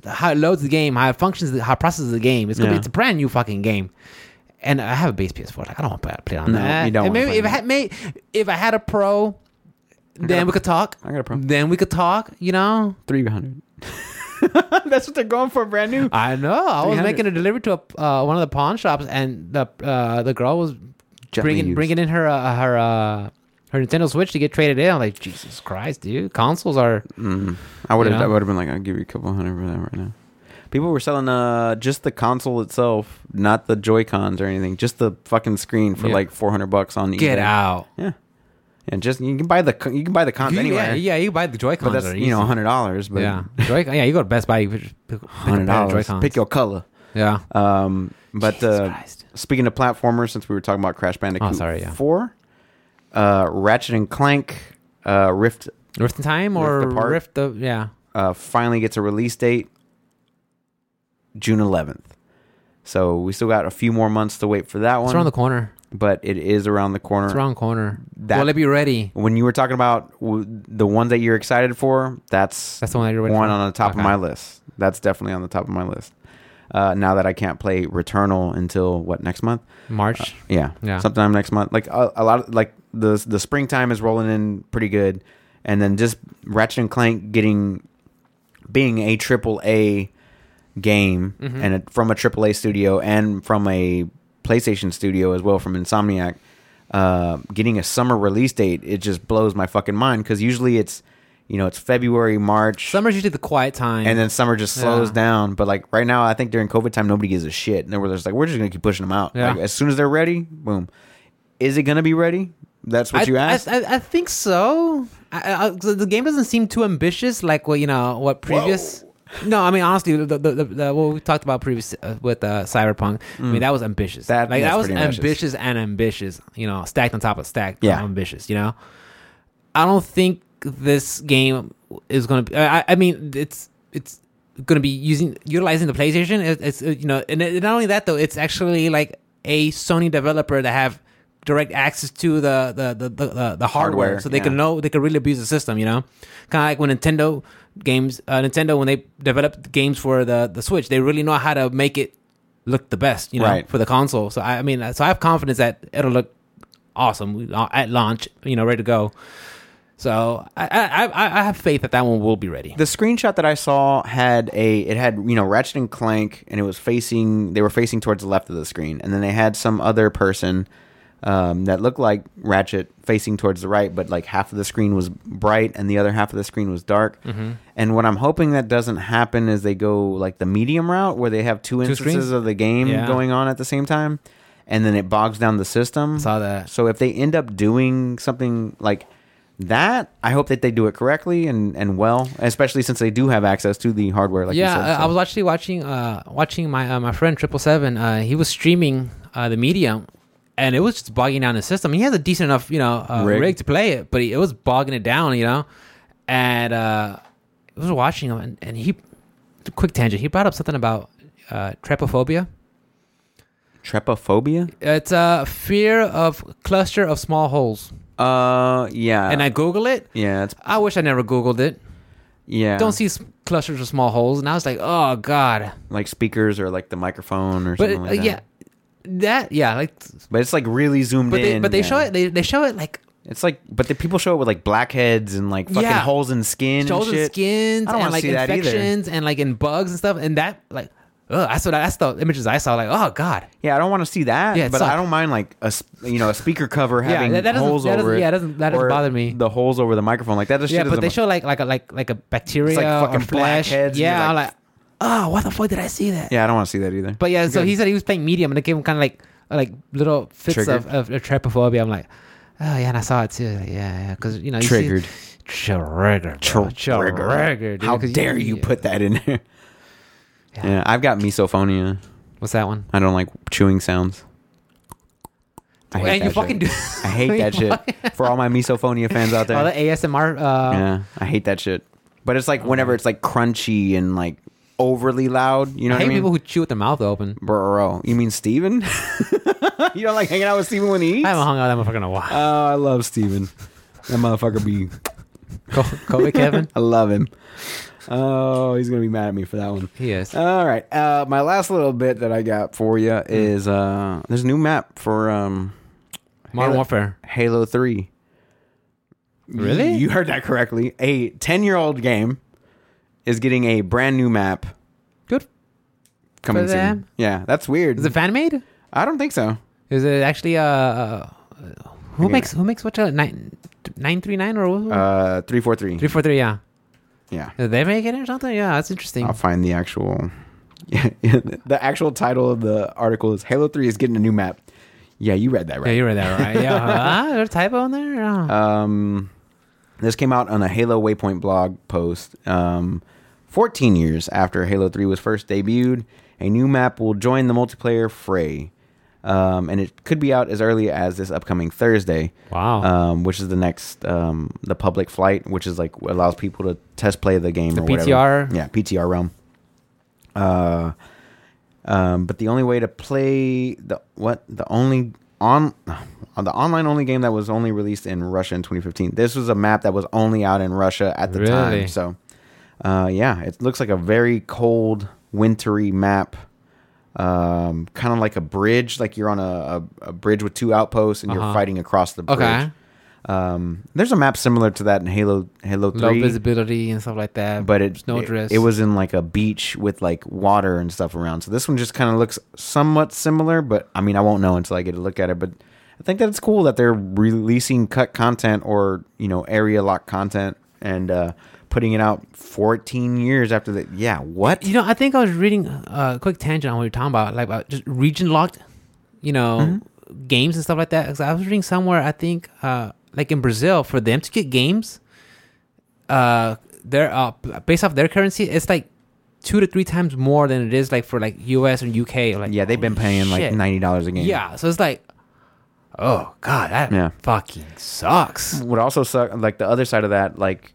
the how it loads the game, how it functions, how it processes the game, it's gonna be it's a brand new fucking game. And I have a base PS4. Like I don't want to play on No, that. you don't And maybe if I had may, if I had a pro, then we could talk. I got a pro. Then we could talk. You know. Three hundred. [laughs] That's what they're going for, brand new. I know. I was 300. making a delivery to a, uh, one of the pawn shops, and the uh, the girl was Gently bringing used. bringing in her uh, her uh, her Nintendo Switch to get traded in. I'm like, Jesus Christ, dude! Consoles are Mm. I would have. You know? I would have been like, I'll give you a couple hundred for that right now. People were selling uh just the console itself, not the Joy Cons or anything, just the fucking screen for Yeah. like four hundred bucks on eBay. get out. Yeah, and just you can buy the you can buy the cons anywhere. Yeah, yeah, you buy the Joy but Cons. that's you know hundred dollars. But yeah, Joy Yeah, you go to Best Buy. Hundred dollars. Pick your color. Yeah. Um, but uh, speaking of platformers, since we were talking about Crash Bandicoot Oh, sorry, yeah. four, uh, Ratchet and Clank, uh, Rift Rift in Time or Rift Apart? Rift the yeah. uh, finally gets a release date June 11th. So we still got a few more months to wait for that one. It's around the corner. But it is around the corner. It's around the corner. That- Will it be ready? When you were talking about w- the ones that you're excited for, that's, That's the one that one on the top Okay. of my list. That's definitely on the top of my list. Uh, now that I can't play Returnal until what next month? March. Yeah, Yeah. sometime next month. Like a, a lot of like the the springtime is rolling in pretty good, and then just Ratchet and Clank getting being a triple A game Mhm. and it, from a triple A studio and from a PlayStation studio as well from Insomniac, uh, getting a summer release date it just blows my fucking mind because usually it's you know it's February March Summer's usually the quiet time. and then summer just slows Yeah. down. But like right now, I think during COVID time, nobody gives a shit. And they were just like, we're just gonna keep pushing them out. Yeah. Like, as soon as they're ready, boom. Is it gonna be ready? That's what I, you asked. I, I, I think so. I, I, the game doesn't seem too ambitious, like what you know, what previous. No, I mean honestly, the, the, the, the what we talked about previous uh, with uh, Cyberpunk. I mean that was ambitious. Mm. That- like that's that was pretty ambitious. ambitious. and ambitious. You know, stacked on top of stacked. Yeah. ambitious. You know, I don't think this game is going to be. I, I mean, it's it's going to be using utilizing the PlayStation. It, it's uh, you know, and it, not only that though, it's actually like a Sony developer that have direct access to the the the the, the, the hardware, Hardware, so they yeah. can know they can really abuse the system. You know, kind of like when Nintendo games, uh, Nintendo when they developed games for the the Switch, they really know how to make it look the best. You know, Right. for the console. So I, I mean, so I have confidence that it'll look awesome uh, at launch. You know, ready to go. So I I, I I have faith that that one will be ready. the screenshot that I saw had a it had you know Ratchet and Clank and it was facing they were facing towards the left of the screen and then they had some other person um, that looked like Ratchet facing towards the right but like half of the screen was bright and the other half of the screen was dark Mm-hmm. and what I'm hoping that doesn't happen is they go like the medium route where they have two, instances screens? of the game Yeah. going on at the same time and then it bogs down the system Saw that. so if they end up doing something like That I hope that they do it correctly and, and well, especially since they do have access to the hardware. Like yeah, you said, I- I was actually watching uh watching my uh, my friend Triple Seven. Uh, he was streaming uh, the medium, and it was just bogging down his system. He has a decent enough you know uh, Rig. rig. to play it, but he, it was bogging it down. You know, and uh, I was watching him, and, and he quick tangent. He brought up something about uh, trypophobia. Trepophobia. It's a fear of cluster of small holes, Uh, yeah, and I Google it. yeah, it's I wish I never Googled it. yeah. Don't see clusters of small holes, and I was like, oh god. like speakers or like the microphone or But something uh, that. yeah, that yeah, like but it's like really zoomed but they in. but they yeah. show it they, they show it like It's like, but the people show it with like blackheads and like fucking Yeah. holes in skin holes and in skins I don't and like see infections and like in bugs and stuff and that like ugh, that's what that's the images I saw like oh god Yeah, I don't want to see that. Yeah, but I don't mind like a you know a speaker cover Yeah, having that- that doesn't- holes that over it. yeah, doesn't- that doesn't bother me. The holes over the microphone like that. Just yeah shit but they show like like a like like a bacteria like fucking flesh blackheads yeah like- like oh what the fuck did I see that Yeah, I don't want to see that either. but yeah so Good. he said he was playing medium and it gave him kind of like like little fits of, Triggered. of, of trypophobia I'm like oh yeah and I saw it too Like, yeah yeah because you know you Triggered. see, triggered bro. triggered dude, How dare you put that in there? Yeah. Yeah, I've got misophonia. what's that one I don't like chewing sounds. I hate and you that fucking shit. do I hate that [laughs] shit. [laughs] For all my misophonia fans out there. all the ASMR uh Yeah, I hate that shit. But it's like whenever it's like crunchy and like overly loud. You know I what I hate mean? people who chew with their mouth open. Bro, you mean Steven? [laughs] you don't like hanging out with Steven when he eats? I haven't hung out with that motherfucker in a while. Oh, I love Steven. That motherfucker be. Kobe Kevin? [laughs] I love him. Oh, he's gonna be mad at me for that one. He is. All right. Uh, my last little bit that I got for you is uh, there's a new map for um, Modern Halo- Warfare. Halo Three. Really? You heard that correctly. A ten-year-old game is getting a brand new map Good. coming For soon. them? Yeah, that's weird. Is it fan made? I don't think so. Is it actually uh, uh who makes who makes what uh, nine nine three nine or what? Uh, three four three. three four three? Yeah. Yeah. Did they make it or something? Yeah, that's interesting. I'll find the actual. [laughs] the actual title of the article is Halo Three is getting a new map. Yeah, you read that right. Yeah, you read that right. Yeah, [laughs] uh, there's a typo in there. Yeah. Um, this came out on a Halo Waypoint blog post. Um, 14 years after Halo 3 was first debuted, a new map will join the multiplayer fray. Um, and it could be out as early as this upcoming Thursday. Wow. Um, which is the next um, the public flight, which is like allows people to test play the game. The or whatever. PTR? Yeah, PTR realm. Uh, um, but the only way to play the what the only on on [sighs] the online only game that was only released in Russia in 2015. This was a map that was only out in Russia at the Really? time. So, uh, yeah, it looks like a very cold, wintry map. Um, kind of like a bridge, like you're on a, a, a bridge with two outposts and you're Uh-huh. fighting across the bridge. okay. Um, there's a map similar to that in Halo Halo Low Three, visibility and stuff like that. but it, no it drifts. it was in like a beach with like water and stuff around. So this one just kind of looks somewhat similar, but I mean I won't know until I get to look at it. But I think that it's cool that they're releasing cut content or you know area lock content and uh, putting it out 14 years after that. Yeah, what? You know, I think I was reading uh, a quick tangent on what you're talking about, like about just region locked, you know, Mm-hmm. games and stuff like that because I was reading somewhere, I think, uh, like in Brazil, for them to get games, uh, they're uh, based off their currency, it's like two to three times more than it is like for like U.S. and U.K. Like, yeah, they've been paying like ninety dollars a game. Yeah, so it's like, oh god, that Yeah. fucking sucks. Would also suck. Like the other side of that, like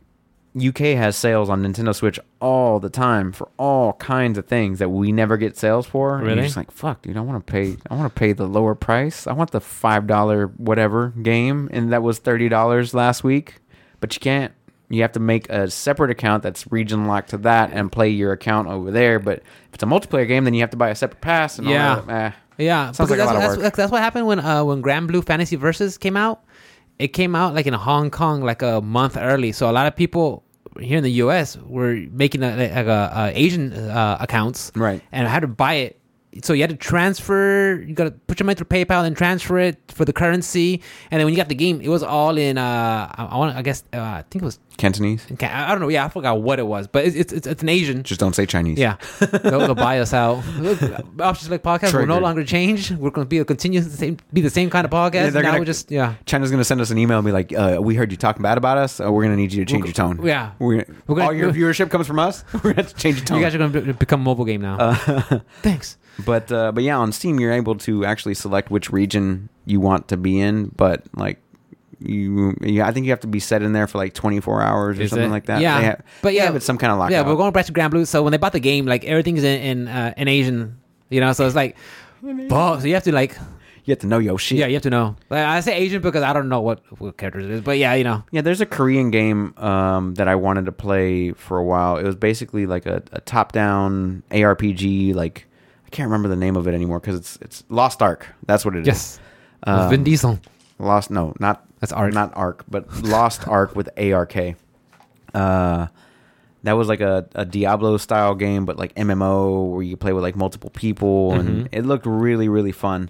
UK has sales on Nintendo Switch all the time for all kinds of things that we never get sales for. And Really? you're just like, fuck, dude. I want to pay. I want to pay the lower price. I want the five dollar whatever game, and that was thirty dollars last week. But you can't. You have to make a separate account that's region locked to that and play your account over there. But if it's a multiplayer game, then you have to buy a separate pass. And Yeah. all that. Eh. Yeah, Sounds like a lot that's, of work. that's, that's what happened when uh when Granblue Fantasy Versus came out. It came out like in Hong Kong like a month early, so a lot of people here in the U.S. were making a, like a, a Asian uh, accounts, Right. And I had to buy it so you had to transfer. You got to put your money through PayPal and transfer it for the currency. And then when you got the game, it was all in. Uh, I, want. I guess. Uh, I think it was. Cantonese. I don't know. Yeah, I forgot what it was, but it's it's, it's, it's an Asian. Just don't say Chinese. Yeah, [laughs] they'll, they'll buy us [laughs] out. Options like podcast will no longer change. We're going to be a continuous the same, be the same kind of podcast. Yeah, they're now gonna- just yeah. China's gonna send us an email and be like, uh, "We heard you talking bad about us. Uh, we're gonna need you to change your tone. yeah. we're, We're gonna- all your viewership comes from us. [laughs] We're have to change your tone. You guys are going to become a mobile game now. Uh, Thanks. But uh, but yeah, on Steam, you're able to actually select which region you want to be in. But like you, yeah, I think you have to be set in there for like 24 hours or Is something it? like that. Yeah, They have- but yeah, it's some kind of lockout. Yeah, we're going back to Granblue. So when they bought the game, like everything's in in, uh, in Asian, you know. So it's like, fuck. So you have to like, you have to know your shit. yeah, you have to know. Like, I say Asian because I don't know what what characters it is, but yeah, you know. Yeah, there's a Korean game um, that I wanted to play for a while. It was basically like a, a top-down ARPG. Like I can't remember the name of it anymore because it's it's Lost Ark. That's what it is. Yes, Um, Vin Diesel. Lost. No, not That's Ark. Not Ark, but Lost Ark with ARK. Uh, that was like a, a Diablo style game, but like MMO where you play with like multiple people, and Mhm. it looked really really fun.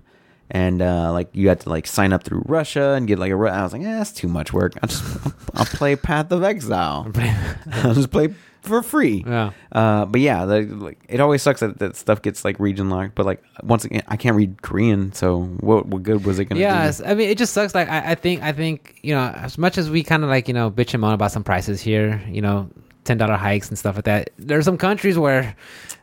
And uh, like you had to like sign up through Russia and get like a. Ru- I was like, yeah, that's too much work. I'll just I'll, I'll play Path of Exile. [laughs] [laughs] I'll just play for free. yeah. Uh, but yeah, the, like it always sucks that, that stuff gets like region locked. But like once again, I can't read Korean, so what what good was it gonna Yeah, do? I mean, it just sucks. Like, I, I think, I think, you know, as much as we kind of like, you know, bitch and moan about some prices here, you know, ten dollar hikes and stuff like that. There are some countries where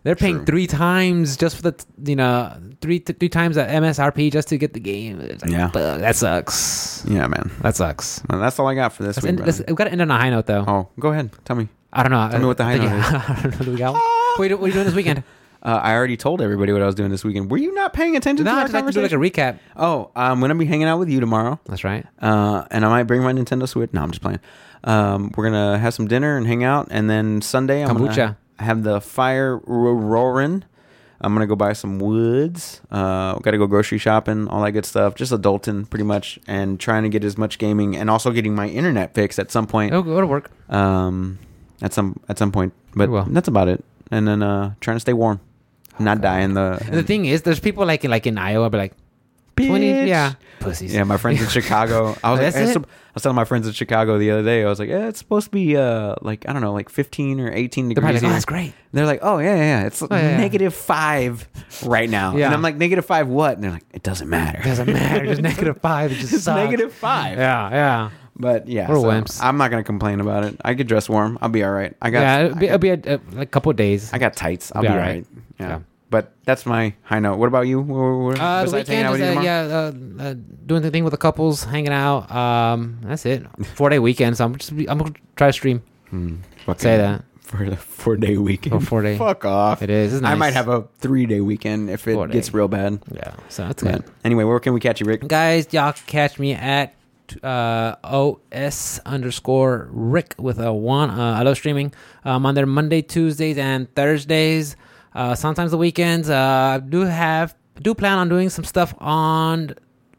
they're paying True. three times just for the, you know, three three times the MSRP just to get the game. Like, Yeah. that sucks. Yeah, man. That sucks. Well, that's all I got for this Let's week. we've got to end on a high note, though. Oh, go ahead. Tell me. I don't know. Tell me what the high note is. [laughs] I don't know. Do we got one? what, are you, what are you doing this weekend? [laughs] Uh, I already told everybody what I was doing this weekend. Were you not paying attention no, to I our just like to do like conversation? a recap. oh, I'm gonna be hanging out with you tomorrow, That's right. uh, and I might bring my Nintendo Switch. No, I'm just playing. Um, we're gonna have some dinner and hang out, and then Sunday I'm Kombucha. gonna have the fire ro- roaring. I'm gonna go buy some woods. Uh, got to go grocery shopping, all that good stuff. Just adulting, pretty much, and trying to get as much gaming, and also getting my internet fixed at some point. It'll go to work. um, at some at some point. But that's about it. And then uh, trying to stay warm, not die in the. And the thing is, there's people like like in Iowa, but like twenty, yeah, pussies. Yeah, my friends in [laughs] Chicago. I was like, I was. I was telling my friends in Chicago the other day. I was like, yeah, it's supposed to be uh like I don't know, like 15 or 18 They're degrees. like, oh, that's great. They're like, oh yeah, yeah, yeah. it's yeah, yeah. negative five right now. Yeah. And I'm like, negative five what? And they're like, it doesn't matter. It doesn't matter. Just [laughs] negative five. It just It's negative five. Yeah, yeah, But yeah, We're so wimps. I'm not gonna complain about it. I get dressed warm. I'll be all right. I got. yeah. It'll be, I, got it'll be a, a, like couple of days. I got tights. I'll Be be, all right. right. Yeah. Yeah. But that's my high note. What about you? Wh- wh- wh- Uh, the weekend is uh, yeah, uh, uh, doing the thing with the couples, hanging out. Um, that's it. [laughs] Four day weekend. So I'm just I'm gonna try to stream. Hmm, Say that. for the four day weekend. For four day. Fuck off. It is. It's I might have a three day weekend if it gets real bad. Yeah. So that's But good. anyway, where can we catch you, Rick? Guys, y'all can catch me at uh, os underscore Rick with a one. Uh, I love streaming. Um, on there Monday, Tuesdays, and Thursdays. Uh, sometimes the weekends. Uh, I do have do plan on doing some stuff on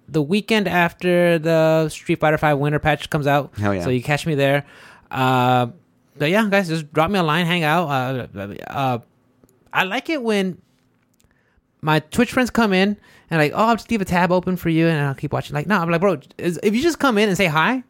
the weekend after the Street Fighter Five Winter Patch comes out. Hell yeah. So you catch me there. Uh, but yeah, guys, just drop me a line, hang out. Uh, uh, I like it when my Twitch friends come in and like, oh, I'll just leave a tab open for you and I'll keep watching. Like, no, I'm like, bro, is, if you just come in and say hi,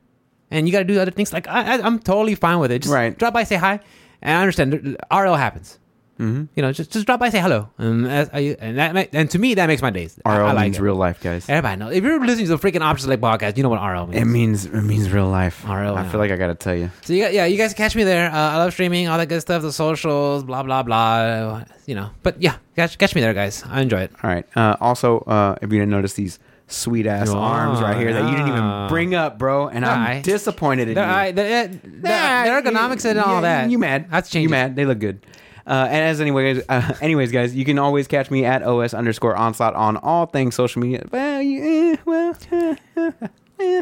and you got to do other things, like I, I, I'm totally fine with it. Just Right. drop by, say hi, and I understand. RL happens. Mm-hmm. You know, just just drop by, say hello, and that's, and that ma- and to me that makes my days. I- RL I like means it. real life, guys. Everybody knows. If you're listening to the freaking Option Select podcast, you know what RL means. It means it means real life. RL, I yeah. feel like I gotta tell you. So you got, yeah, you guys catch me there. Uh, I love streaming, all that good stuff, the socials, blah blah blah. You know, but yeah, catch catch me there, guys. I enjoy it. All right. Uh, also, uh, if you didn't notice these sweet ass Oh, arms right here that you didn't even bring up, bro, and I'm disappointed in The, you. I, the, uh, the, the Nah, ergonomics and all that. You mad? To change You mad? They look good. Uh, and as anyways, uh, [laughs] anyways, guys, you can always catch me at os underscore onslaught on all things social media. Well, eh, well, [laughs] eh, eh.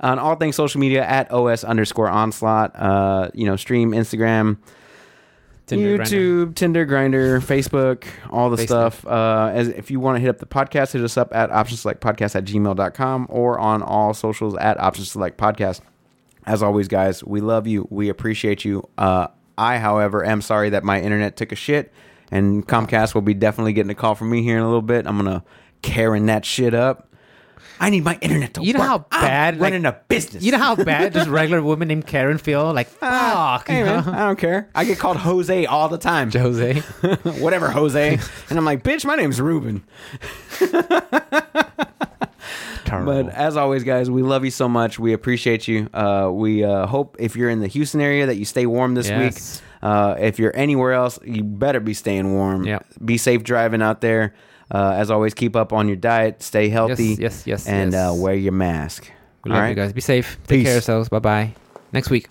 on all things social media at os underscore onslaught. Uh, you know, stream Instagram, Tinder, Grindr. YouTube, Tinder, Grindr, Facebook, all the Facebook. stuff. Uh, as if you want to hit up the podcast, hit us up at optionselectpodcast at gmail.com or on all socials at options select podcast. As always, guys, we love you. We appreciate you. Uh, I, however, am sorry that my internet took a shit and Comcast will be definitely getting a call from me here in a little bit. I'm gonna Karen that shit up. I need my internet to work. You know work. how I'm bad, like- running a business. You know how bad just [laughs] regular women named Karen feel? Like, uh, fuck. Hey man. I don't care. I get called Jose all the time. [laughs] Jose. [laughs] Whatever, Jose. and I'm like, bitch, my name's Ruben. But as always, guys, we love you so much. We appreciate you. Uh, we uh, hope if you're in the Houston area that you stay warm this Yes. week. Uh, if you're anywhere else, you better be staying warm. Yep. Be safe driving out there. Uh, as always, keep up on your diet, stay healthy, yes, yes, and yes. Uh, wear your mask. We love right? you guys. Be safe. Take Peace. care of yourselves. Bye bye. Next week.